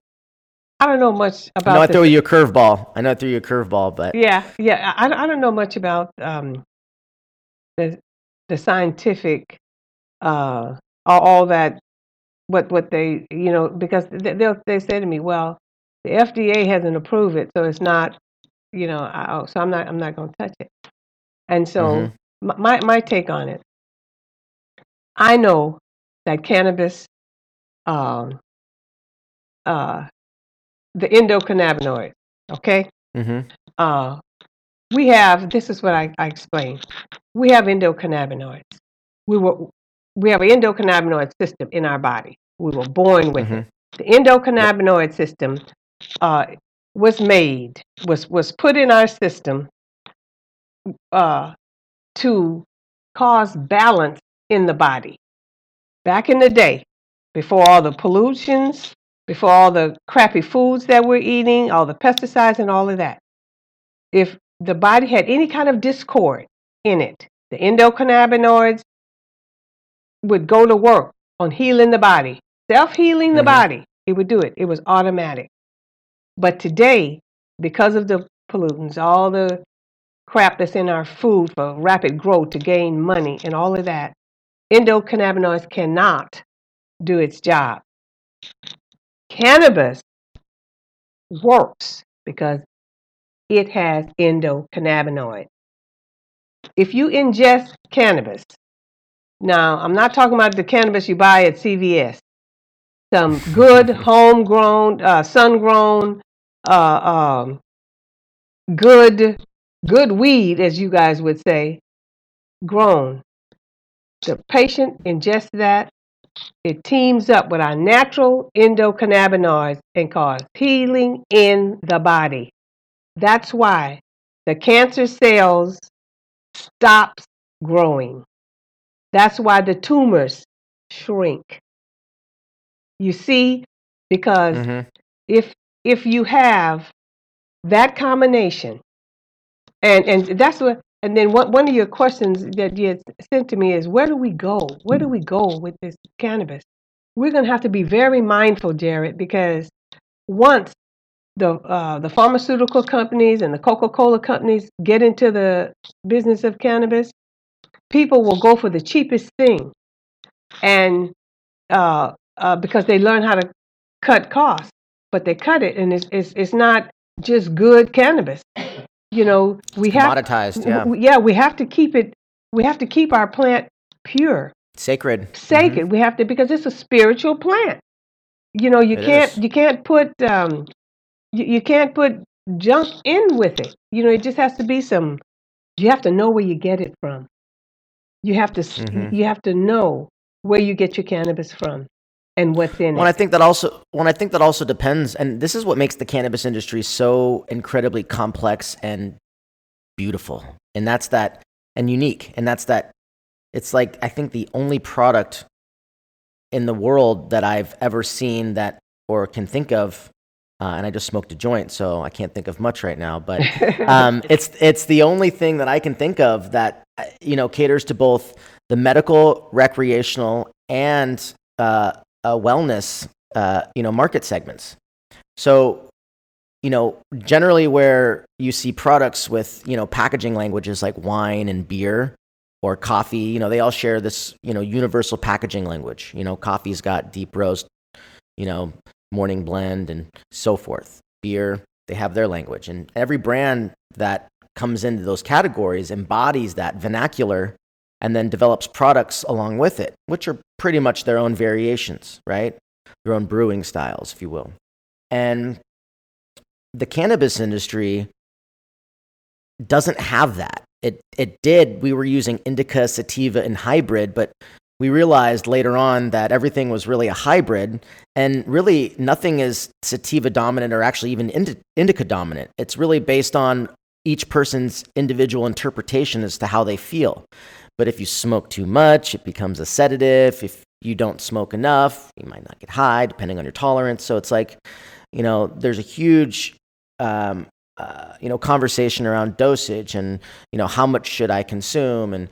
I don't know much about. I know I threw you a curveball. I know I threw you a curveball, but yeah, yeah. I, I don't know much about um, the the scientific, uh, all, that, what what they, you know, because they they'll, they say to me, well, the FDA hasn't approved it, so it's not, you know, I, oh, so I'm not I'm not going to touch it. And so Mhm. my my take on it, I know that cannabis, um, uh, the endocannabinoid, okay. hmm Uh, we have this is what I, I explained. We have endocannabinoids. We were we have an endocannabinoid system in our body. We were born with it. The endocannabinoid system uh, was made was was put in our system uh, to cause balance in the body. Back in the day, before all the pollutions, before all the crappy foods that we're eating, all the pesticides and all of that, if the body had any kind of discord in it, the endocannabinoids would go to work on healing the body, self healing the Mhm. body. It would do it. It was automatic. But today, because of the pollutants, all the crap that's in our food for rapid growth to gain money and all of that, endocannabinoids cannot do its job. Cannabis works because it has endocannabinoids. If you ingest cannabis, now I'm not talking about the cannabis you buy at CVS, some good homegrown, uh, sun-grown, uh, um, good, good weed, as you guys would say, grown. The patient ingests that. It teams up with our natural endocannabinoids and cause healing in the body. That's why the cancer cells stops growing. That's why the tumors shrink. You see, because hmm if if you have that combination, and and that's what, and then one one of your questions that you had sent to me is where do we go? Where do we go with this cannabis? We're going to have to be very mindful, Jared, because once the uh, the pharmaceutical companies and the Coca Cola companies get into the business of cannabis, people will go for the cheapest thing, and uh, uh, because they learn how to cut costs, but they cut it, and it's it's, it's not just good cannabis. You know, we have Commoditized, yeah. w- yeah, we have to keep it. We have to keep our plant pure, Sacred. sacred. We have to because it's a spiritual plant. You know, you It can't is. you can't put um, you, you can't put junk in with it. You know, it just has to be some. You have to know where you get it from. You have to s Mhm. you have to know where you get your cannabis from and what's in Well, I think that also, well, I think that also depends, and this is what makes the cannabis industry so incredibly complex and beautiful, and that's that, and unique, and that's that. It's like I think the only product in the world that I've ever seen that or can think of, uh, and I just smoked a joint, so I can't think of much right now, but um, it's it's the only thing that I can think of that uh, you know caters to both the medical, recreational, and uh, uh, wellness uh, you know market segments. So you know generally where you see products with you know packaging languages like wine and beer or coffee, you know they all share this you know universal packaging language. You know coffee's got deep roast, you know morning blend and so forth. Beer they have their language, and every brand that comes into those categories embodies that vernacular and then develops products along with it, which are pretty much their own variations, right? Their own brewing styles, if you will. And the cannabis industry doesn't have that. It, it did. We were using indica, sativa, and hybrid, but we realized later on that everything was really a hybrid, and really nothing is sativa dominant or actually even indica dominant. It's really based on each person's individual interpretation as to how they feel. But if you smoke too much, it becomes a sedative. If you don't smoke enough, you might not get high, depending on your tolerance. So it's like, you know, there's a huge, um, uh, you know, conversation around dosage and you know how much should I consume and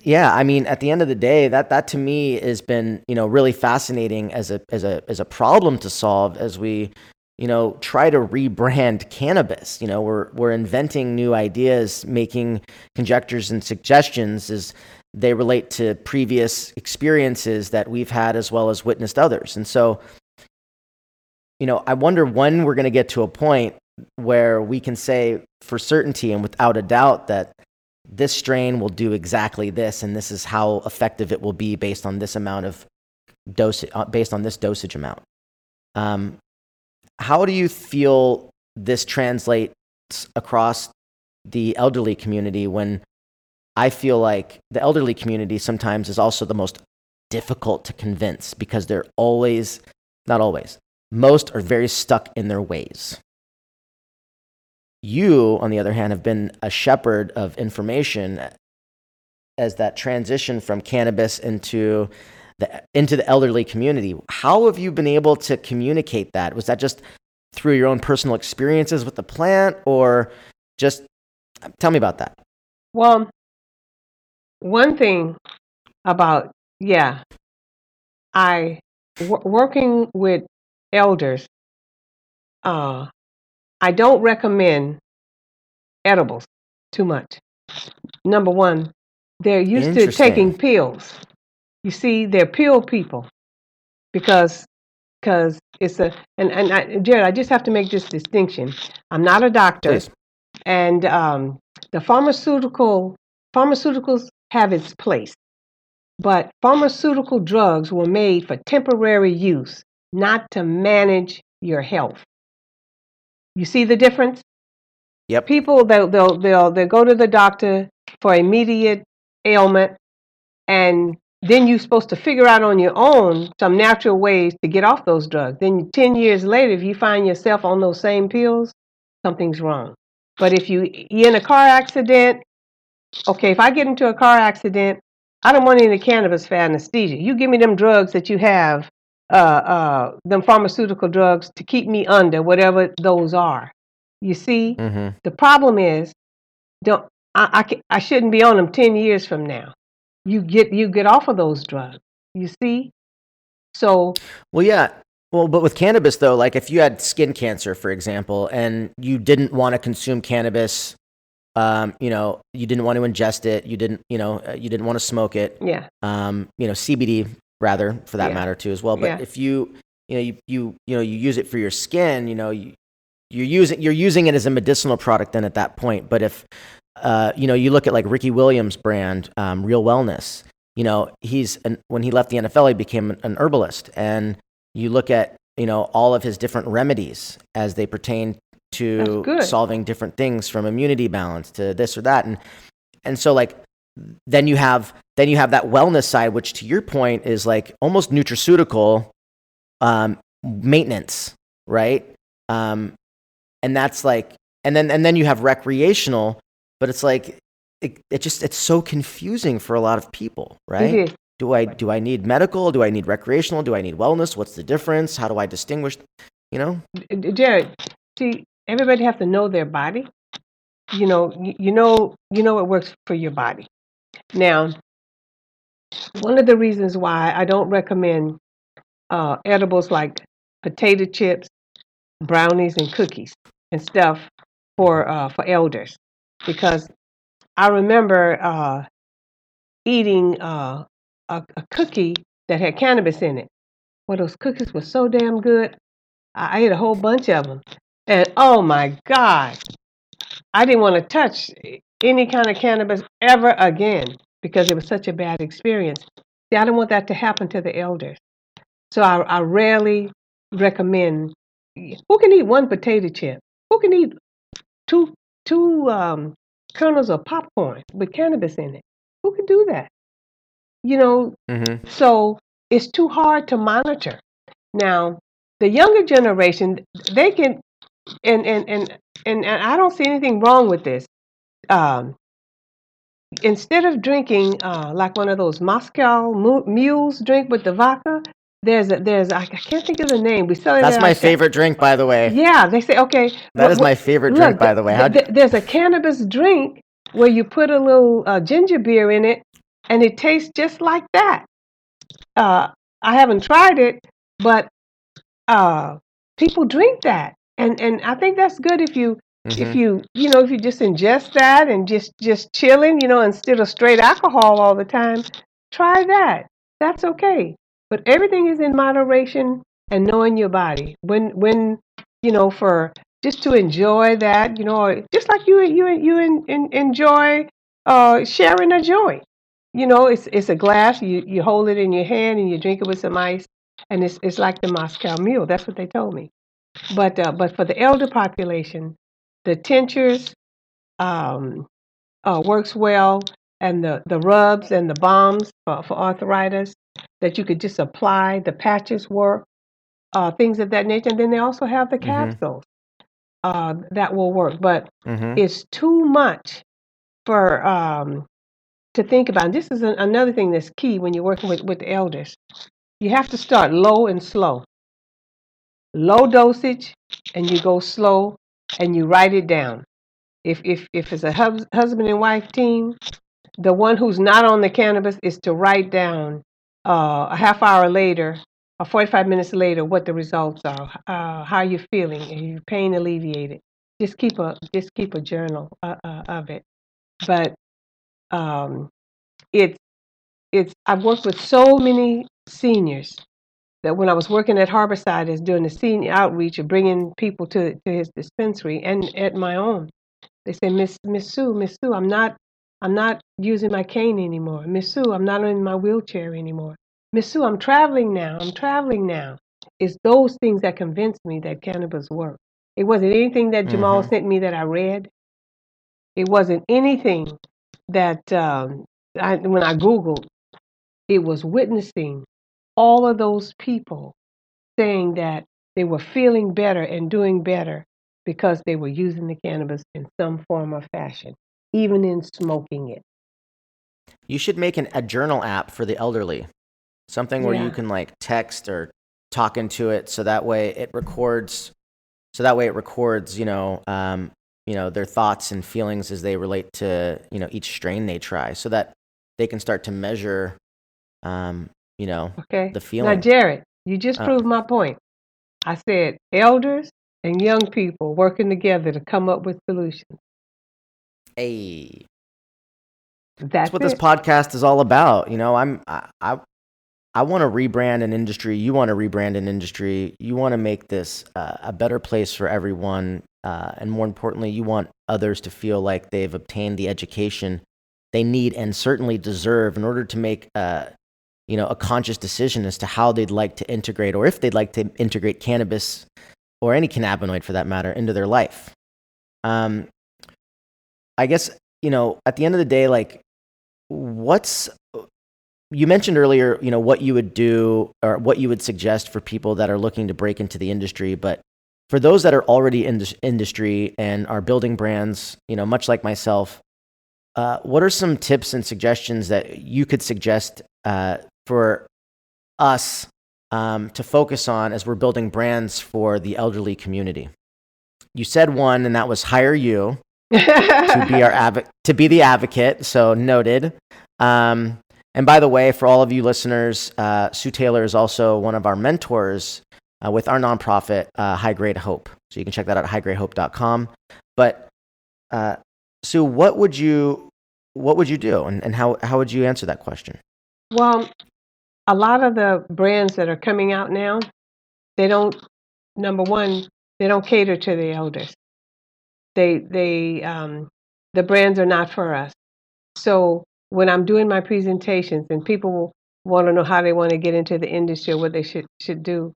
yeah, I mean, at the end of the day, that that to me has been you know really fascinating as a as a as a problem to solve as we you know try to rebrand cannabis. You know, we're we're inventing new ideas, making conjectures and suggestions as they relate to previous experiences that we've had as well as witnessed others. And so, you know, I wonder when we're going to get to a point where we can say for certainty and without a doubt that this strain will do exactly this, and this is how effective it will be based on this amount of dose, uh, based on this dosage amount. Um, how do you feel this translates across the elderly community when I feel like the elderly community sometimes is also the most difficult to convince because they're always, not always, most are very stuck in their ways. You, on the other hand, have been a shepherd of information as that transition from cannabis into the, into the elderly community. How have you been able to communicate that? Was that just through your own personal experiences with the plant or just tell me about that? Well, one thing about, yeah, I, w- working with elders, uh, I don't recommend edibles too much. Number one, they're used to taking pills. You see, they're pill people because because it's a and and I, Jared, I just have to make this distinction. I'm not a doctor, Please. and um, the pharmaceutical pharmaceuticals have its place, but pharmaceutical drugs were made for temporary use, not to manage your health. You see the difference? Yep. people they'll they'll they'll they'll go to the doctor for immediate ailment and then you're supposed to figure out on your own some natural ways to get off those drugs. Then 10 years later if you find yourself on those same pills something's wrong. But if you you're in a car accident okay if i get into a car accident i don't want any cannabis for anesthesia. You give me them drugs that you have uh uh them pharmaceutical drugs to keep me under whatever those are. You see? Mm-hmm. the problem is, don't I, I, I shouldn't be on them 10 years from now. You get you get off of those drugs. You see? So, Well, yeah. Well, but with cannabis though, like if you had skin cancer, for example, and you didn't want to consume cannabis, um, you know, you didn't want to ingest it, you didn't, you know, uh, you didn't want to smoke it, yeah. um, you know, CBD rather for that Yeah. matter too as well. But Yeah. if you, you know, you, you, you know, you use it for your skin, you know, you, you're using, you're using it as a medicinal product then at that point. But if, uh, you know, you look at like Ricky Williams' brand, um, Real Wellness, you know, he's, an, when he left the NFL, he became an, an herbalist. And you look at, you know, all of his different remedies as they pertain to solving different things from immunity balance to this or that. And, and so like, then you have then you have that wellness side which to your point is like almost nutraceutical um, maintenance right um, and that's like and then and then you have recreational but it's like it, it just it's so confusing for a lot of people right is. do i do i need medical do i need recreational do i need wellness what's the difference how do i distinguish you know Jared, see, everybody have to know their body. You know, you, you know, you know what works for your body. Now, one of the reasons why I don't recommend uh, edibles like potato chips, brownies, and cookies and stuff for uh, for elders, because I remember uh, eating uh, a, a cookie that had cannabis in it. Well, those cookies were so damn good. I, I ate a whole bunch of them, and oh my god, I didn't want to touch any kind of cannabis ever again because it was such a bad experience. See, I don't want that to happen to the elders. So I, I rarely recommend. Who can eat one potato chip? Who can eat two two um, kernels of popcorn with cannabis in it? Who could do that? You know, mm-hmm. so it's too hard to monitor. Now, the younger generation, they can, and and and and, and I don't see anything wrong with this. Um, instead of drinking uh, like one of those Moscow mules drink with the vodka, there's a there's I, I can't think of the name. We sell it. That's my favorite drink, by the way. Yeah, they say okay. That is my favorite drink, Look, by the way. How th- th- there's a cannabis drink where you put a little uh, ginger beer in it, and it tastes just like that. Uh, I haven't tried it, but uh, people drink that, and and I think that's good if you if Mhm. you you know if you just ingest that and just just chilling, you know, instead of straight alcohol all the time. Try that. That's okay. But everything is in moderation and knowing your body. When when you know for just to enjoy that, you know, just like you you you en, en, enjoy uh, sharing a joy. You know, it's it's a glass. You you hold it in your hand and you drink it with some ice, and it's it's like the Moscow Mule. That's what they told me. But uh, but for the elder population, the tinctures um, uh, works well, and the the rubs and the balms for, for arthritis that you could just apply. The patches work, uh, things of that nature. And then they also have the Mhm. capsules uh, that will work. But Mhm. it's too much for um, to think about. And this is an, another thing that's key when you're working with, with the elders. You have to start low and slow. Low dosage, and you go slow, and you write it down. If if if it's a hus- husband and wife team, the one who's not on the cannabis is to write down uh, a half hour later or 45 minutes later what the results are, uh, how you're feeling, are you pain alleviated. Just keep a just keep a journal uh, uh, of it. But um, it's it's I've worked with so many seniors that when I was working at Harborside as doing the senior outreach of bringing people to, to his dispensary and at my own, they say, Miss Miss Sue, Miss Sue, I'm not I'm not using my cane anymore. Miss Sue, I'm not in my wheelchair anymore. Miss Sue, I'm traveling now. I'm traveling now. It's those things that convinced me that cannabis worked. It wasn't anything that Jamal Mhm. sent me that I read. It wasn't anything that um, I, when I Googled, it was witnessing all of those people saying that they were feeling better and doing better because they were using the cannabis in some form or fashion, even in smoking it. You should make an, a journal app for the elderly, something where you can like text or talk into it, so that way it records. So that way it records, you know, um, you know, their thoughts and feelings as they relate to you know each strain they try, so that they can start to measure, um, you know, Okay. the Now. Jared, you just Uh. proved my point. I said elders and young people working together to come up with solutions. Hey, That's, that's what this podcast is all about. You know, I'm I I, I want to rebrand an industry. You want to rebrand an industry. You want to make this uh, a better place for everyone, uh, and more importantly, you want others to feel like they've obtained the education they need and certainly deserve in order to make uh, you know a conscious decision as to how they'd like to integrate or if they'd like to integrate cannabis or any cannabinoid for that matter into their life. Um, I guess you know at the end of the day, like what's you mentioned earlier, you know, what you would do or what you would suggest for people that are looking to break into the industry, but for those that are already in this industry and are building brands, you know, much like myself, uh, what are some tips and suggestions that you could suggest uh, for us um, to focus on as we're building brands for the elderly community? You said one, and that was hire you to be our advo- to be the advocate. So noted. Um, and by the way, for all of you listeners, uh, Sue Taylor is also one of our mentors uh, with our nonprofit, uh, High Grade Hope. So you can check that out at highgradehope.com. But uh, Sue, what would you what would you do, and, and how how would you answer that question? Well, a lot of the brands that are coming out now, they don't. Number one, they don't cater to the elders. They they um, the brands are not for us. So when I'm doing my presentations and people want to know how they want to get into the industry or what they should should do,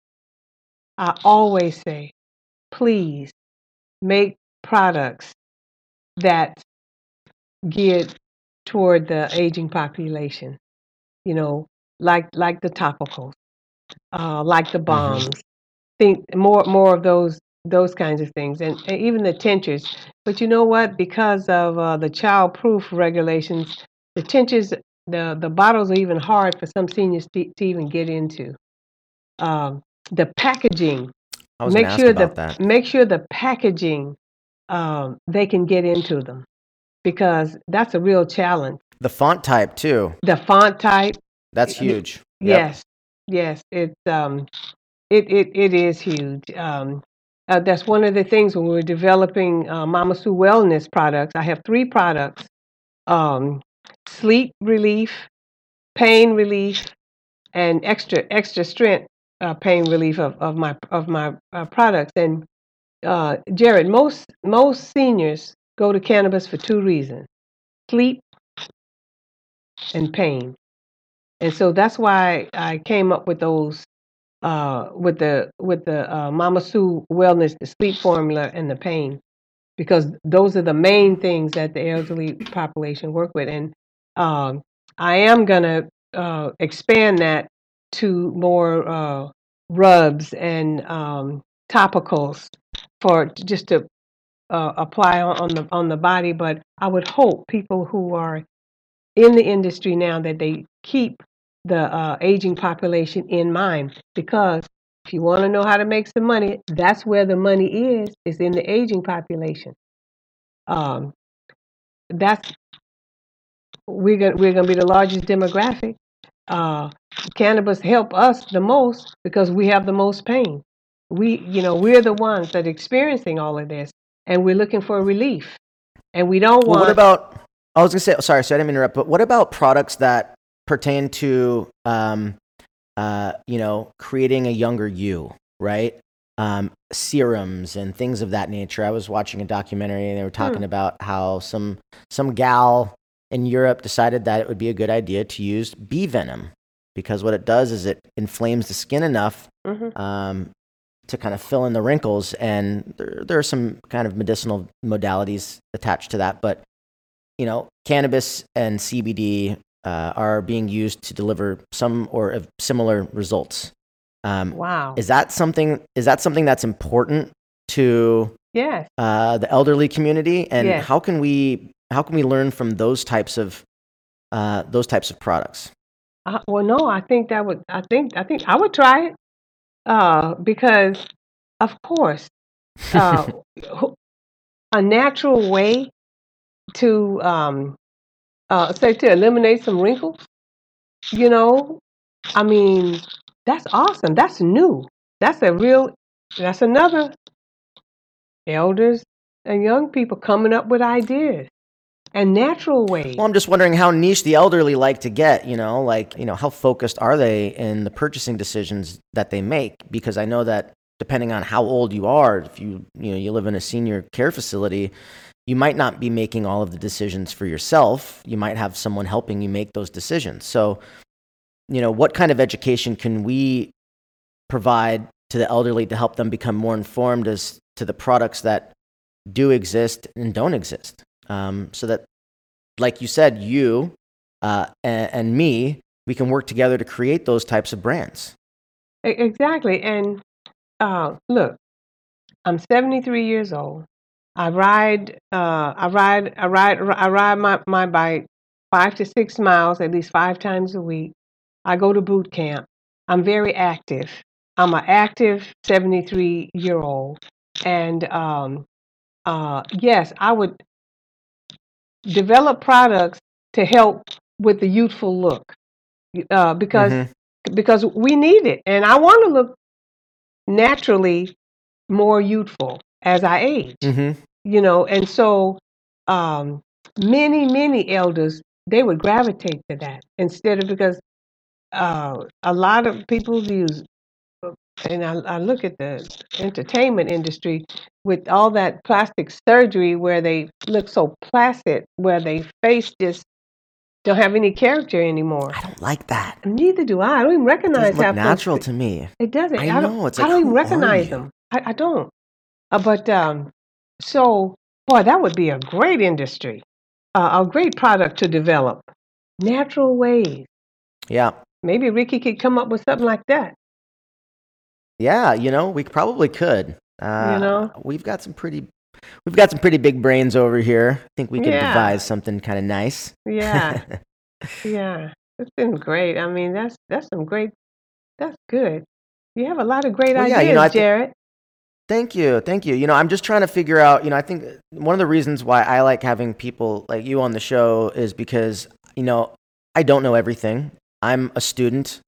I always say, please make products that geared toward the aging population. You know, like like the topicals, uh, like the balms. Think more more of those those kinds of things, and, and even the tinctures. But you know what? Because of uh, the child-proof regulations, the tinctures, the the bottles are even hard for some seniors to, to even get into. Um, the packaging, I was make going to ask sure about the that. make sure the packaging um, they can get into them because that's a real challenge. The font type too. The font type, That's huge. Yep. yes, yes, it's um, it it it is huge. Um, uh, that's one of the things when we're developing uh, Mama Sue wellness products. I have three products: um, sleep relief, pain relief, and extra extra strength uh, pain relief of, of my of my uh, products. And uh, Jared, most most seniors go to cannabis for two reasons: sleep and pain. And so that's why I came up with those uh, with the with the uh, Mama Sue Wellness, the sleep formula, and the pain, because those are the main things that the elderly population work with. And um, I am gonna uh, expand that to more uh, rubs and um, topicals for just to uh, apply on, on the on the body. But I would hope people who are in the industry now that they keep the uh, aging population in mind because if you want to know how to make some money, that's where the money is, is in the aging population. Um, that's we're gonna we're gonna be the largest demographic. Uh, cannabis help us the most because we have the most pain. We you know we're the ones that are experiencing all of this, and we're looking for relief, and we don't Well, what about? I was gonna say, sorry, sorry, I didn't interrupt. But what about products that pertain to, um, uh, you know, creating a younger you, right? Um, serums and things of that nature. I was watching a documentary, and they were talking Hmm. about how some some gal in Europe decided that it would be a good idea to use bee venom because what it does is it inflames the skin enough Mhm. um, to kind of fill in the wrinkles. And there, there are some kind of medicinal modalities attached to that. But, you know, cannabis and CBD uh, are being used to deliver some or of similar results. Um, Wow. is that something? Is that something that's important to yes. uh, the elderly community? And Yes. how can we how can we learn from those types of uh, those types of products? Uh, well, no, I think that would. I think. I think I would try it. Uh, because, of course, uh, a natural way to um, uh, say to eliminate some wrinkles. You know, I mean, that's awesome. That's new. That's a real. That's another elders and young people coming up with ideas and natural ways. Well, I'm just wondering how niche the elderly like to get, you know, like, you know, how focused are they in the purchasing decisions that they make? Because I know that depending on how old you are, if you, you know, you live in a senior care facility, you might not be making all of the decisions for yourself. You might have someone helping you make those decisions. So, you know, what kind of education can we provide to the elderly to help them become more informed as to the products that do exist and don't exist? Um, so that like you said, you uh, and, and me, we can work together to create those types of brands. Exactly. And uh, look, I'm 73 years old. I ride, uh, I ride, I ride, I ride my, my bike five to six miles at least five times a week. I go to boot camp. I'm very active. I'm an active 73 year old. And um, uh, yes, I would develop products to help with the youthful look uh, because Mhm. because we need it, and I want to look naturally more youthful as I age. Mhm. You know, and so um, many many elders they would gravitate to that instead of because uh, a lot of people use and I, I look at the entertainment industry with all that plastic surgery where they look so placid, where they face just don't have any character anymore. I don't like that. Neither do I. I don't even It recognize doesn't look half those natural pe- to me. It doesn't. I don't. know, it's I like, don't even who are recognize you? them. I, I don't. Uh, but um, so boy, that would be a great industry, uh, a great product to develop. Natural ways. Yeah. Maybe Ricky could come up with something like that. Yeah, you know, we probably could. Uh, know? we've got some pretty we've got some pretty big brains over here. I think we could Yeah. devise something kind of nice. Yeah. Yeah. It's been great. I mean, that's that's some great. That's good. You have a lot of great Well, yeah, ideas, you know, Jared. Thank you. Thank you. You know, I'm just trying to figure out, you know, I think one of the reasons why I like having people like you on the show is because, you know, I don't know everything. I'm a student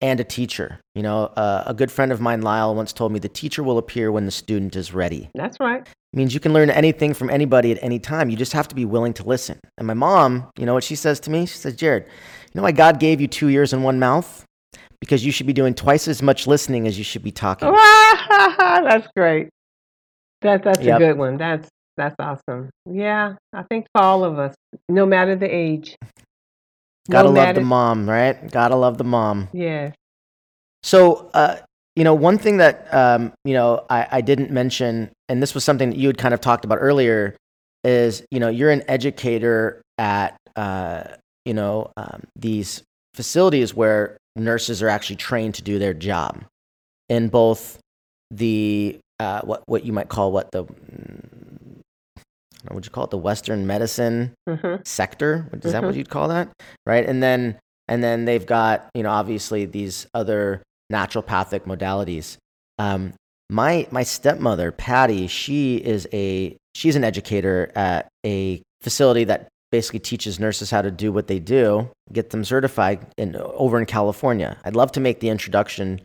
and a teacher. You know, uh, a good friend of mine, Lyle, once told me the teacher will appear when the student is ready. That's right. means you can learn anything from anybody at any time. You just have to be willing to listen. And my mom, you know what she says to me? She says, Jared, you know why God gave you two ears and one mouth? Because you should be doing twice as much listening as you should be talking. that's great. That that's Yep. a good one. That's that's awesome. Yeah, I think for all of us, no matter the age. Gotta no love matter, the mom, right? Gotta love the mom. Yes. So, uh, you know, one thing that, um, you know, I, I didn't mention, and this was something that you had kind of talked about earlier, is, you know, you're an educator at, uh, you know, um, these facilities where nurses are actually trained to do their job in both the, uh, what, what you might call what the, mm, would you call it the Western medicine hmm sector. Is that what Mhm. you'd call that? Right. And then and then they've got you know obviously these other naturopathic modalities. Um, my my stepmother Patty, she is a she's an educator at a facility that basically teaches nurses how to do what they do, get them certified in over in California. I'd love to make the introduction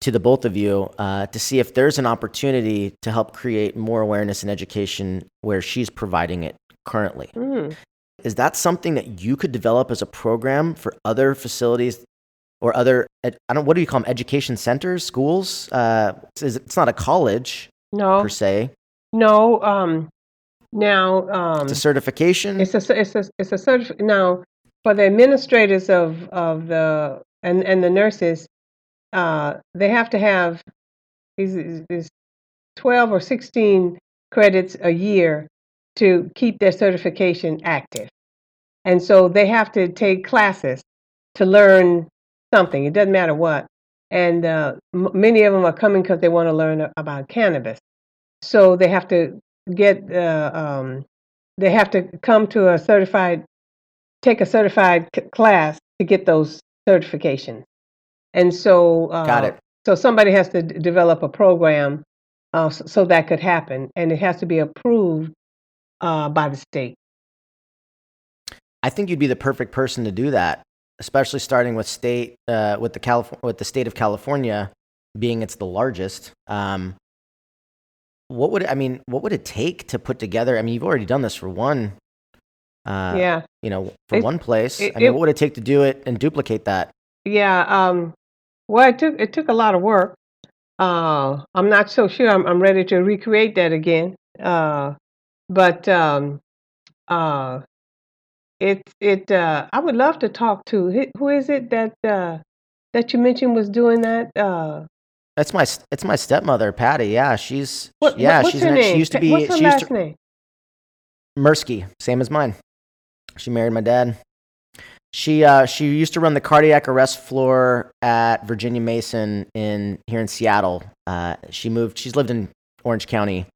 to the both of you uh, to see if there's an opportunity to help create more awareness and education where she's providing it currently. Mm. Is that something that you could develop as a program for other facilities or other, ed- I don't, what do you call them? Education centers, schools? Uh, it's, it's not a college No, per se. no. Um, now, um, a certification. It's a it's a it's a certif- now for the administrators of of the and and the nurses, uh, they have to have these these twelve or sixteen credits a year to keep their certification active, and so they have to take classes to learn something. It doesn't matter what, and uh, m- many of them are coming because they want to learn about cannabis. So they have to get uh, um, they have to come to a certified take a certified c- class to get those certifications and so uh, Got it. so somebody has to d- develop a program uh, s- so that could happen and it has to be approved uh, by the state I think you'd be the perfect person to do that, especially starting with state, uh, with the Calif- with the state of California being it's the largest. Um, what would I mean? What would it take to put together? I mean, you've already done this for one. Uh, yeah you know, for It- one place. it- I mean, it- what would it take to do it and duplicate that? yeah um, well it took it took a lot of work uh, i'm not so sure i'm, I'm ready to recreate that again uh, but um, uh, it it uh, I would love to talk to who who is it that uh, that you mentioned was doing that. Uh, That's my it's my stepmother, Patty. Yeah, she's what, yeah, what's she's her an, name? she used to be What's her she used last to name? Mirsky, same as mine. She married my dad. She uh, she used to run the cardiac arrest floor at Virginia Mason in here in Seattle. Uh, she moved. She's lived in Orange County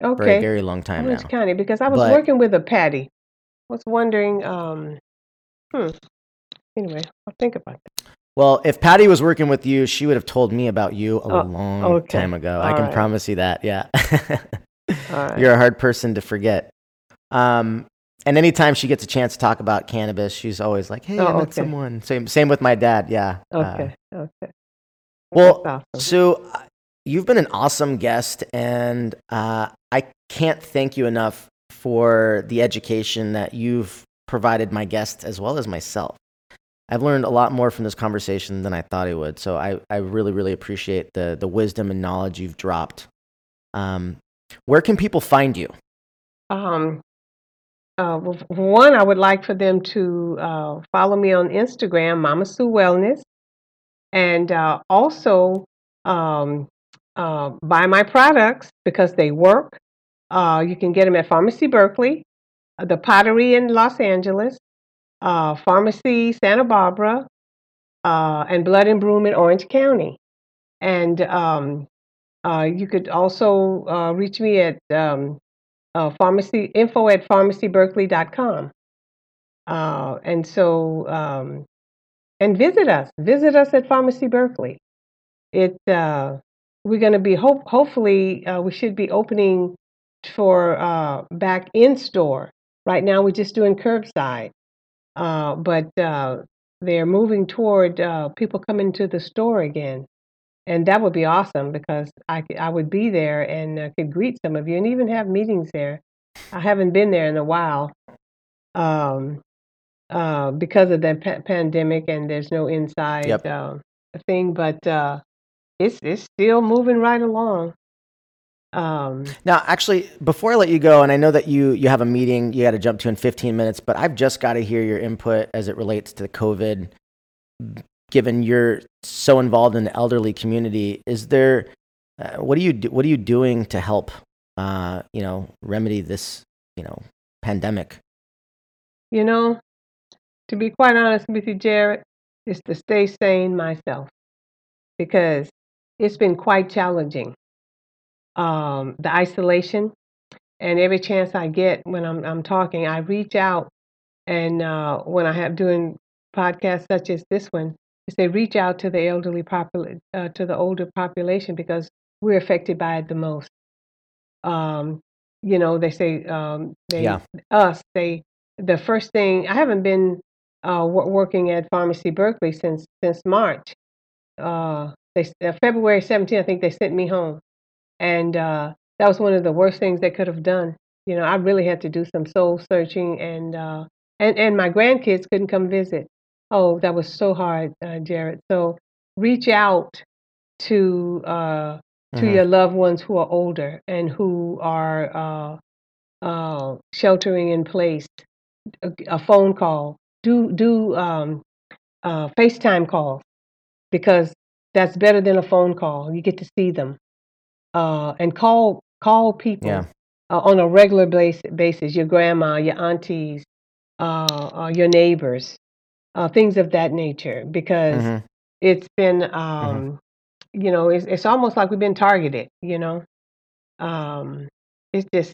for a Okay, very long time Orange now. County, because I was But- working with a Patty. Was wondering. Um, hmm. Anyway, I'll think about that. Well, if Patty was working with you, she would have told me about you a Oh, long okay. time ago. I can right. promise you that. Yeah. All right. You're a hard person to forget. Um, and anytime she gets a chance to talk about cannabis, she's always like, "Hey, I Oh, met okay. someone." Same, same with my dad. Yeah. Uh, Okay. okay. well, awesome. so uh, you've been an awesome guest, and uh, I can't thank you enough for the education that you've provided my guests as well as myself. I've learned a lot more from this conversation than I thought I would. So I, I really, really appreciate the the wisdom and knowledge you've dropped. Um, where can people find you? Um, uh, one, I would like for them to uh, follow me on Instagram, Mama Sue Wellness, and uh, also um, uh, buy my products because they work. Uh, you can get them at Farmacy Berkeley, uh, the Pottery in Los Angeles, uh, Farmacy Santa Barbara, uh, and Bud and Bloom in Orange County. And um, uh, you could also uh, reach me at um, uh, farmacy info at farmacyberkeley.com. Uh, and so, um, and visit us. Visit us at Farmacy Berkeley. It uh, we're going to be hope hopefully we should be opening for back in store. Right now, we're just doing curbside, uh, but uh, they're moving toward uh, people coming to the store again, and that would be awesome because I, I would be there and uh, could greet some of you and even have meetings there. I haven't been there in a while um, uh, because of the pa- pandemic, and there's no inside Yep. uh, thing, but uh, it's it's still moving right along. Um, Now, actually, before I let you go, and I know that you you have a meeting you got to jump to in 15 minutes, but I've just got to hear your input as it relates to COVID. Given you're so involved in the elderly community, is there uh, what are you do, what are you doing to help uh, you know remedy this you know pandemic? you know, to be quite honest with you, Jared, is to stay sane myself because it's been quite challenging. Um, the isolation, and every chance I get when I'm I'm talking, I reach out, and uh, when I have doing podcasts such as this one, is they reach out to the elderly popul- uh, to the older population because we're affected by it the most. Um, you know, they say um, they Yeah. us they the first thing I haven't been uh, wo- working at Farmacy Berkeley since since March. Uh, they uh, February 17th, I think they sent me home, and uh, that was one of the worst things they could have done. You know, I really had to do some soul searching, and uh, and and my grandkids couldn't come visit. Oh, that was so hard, uh, Jared. So reach out to uh, to Mhm. your loved ones who are older and who are uh, uh, sheltering in place. A, a phone call. Do do um, uh, FaceTime calls because that's better than a phone call. You get to see them uh, and call call people Yeah. uh, on a regular base, basis. Your grandma, your aunties, uh, uh, your neighbors, uh, things of that nature. Because Mhm. it's been, um, you know, it's, it's almost like we've been targeted. You know, um, it's just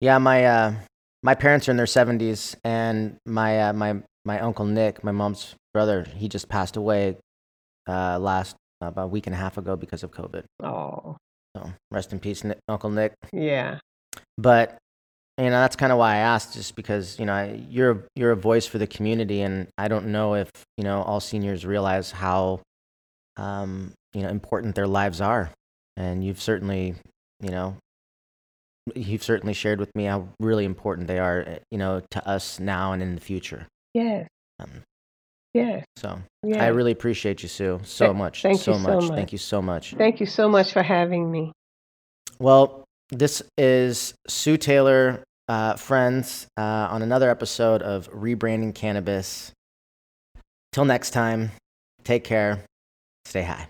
Yeah, my uh, my parents are in their seventies, and my uh, my my uncle Nick, my mom's brother, he just passed away uh, last about a week and a half ago because of COVID. oh So rest in peace, Nick, Uncle Nick. yeah, But you know that's kind of why I asked, just because you know I- you're you're a voice for the community, and I don't know if you know all seniors realize how um, you know important their lives are, and you've certainly you know you've certainly shared with me how really important they are, eh, you know, to us now and in the future. yes, Um, yes, so yes. I really appreciate you, Sue, so Th- much, thank so you so much. much. Thank you so much. Thank you so much for having me. Well, this is Sue Taylor, uh, friends, uh, on another episode of Rebranding Cannabis. Till next time, take care, stay high.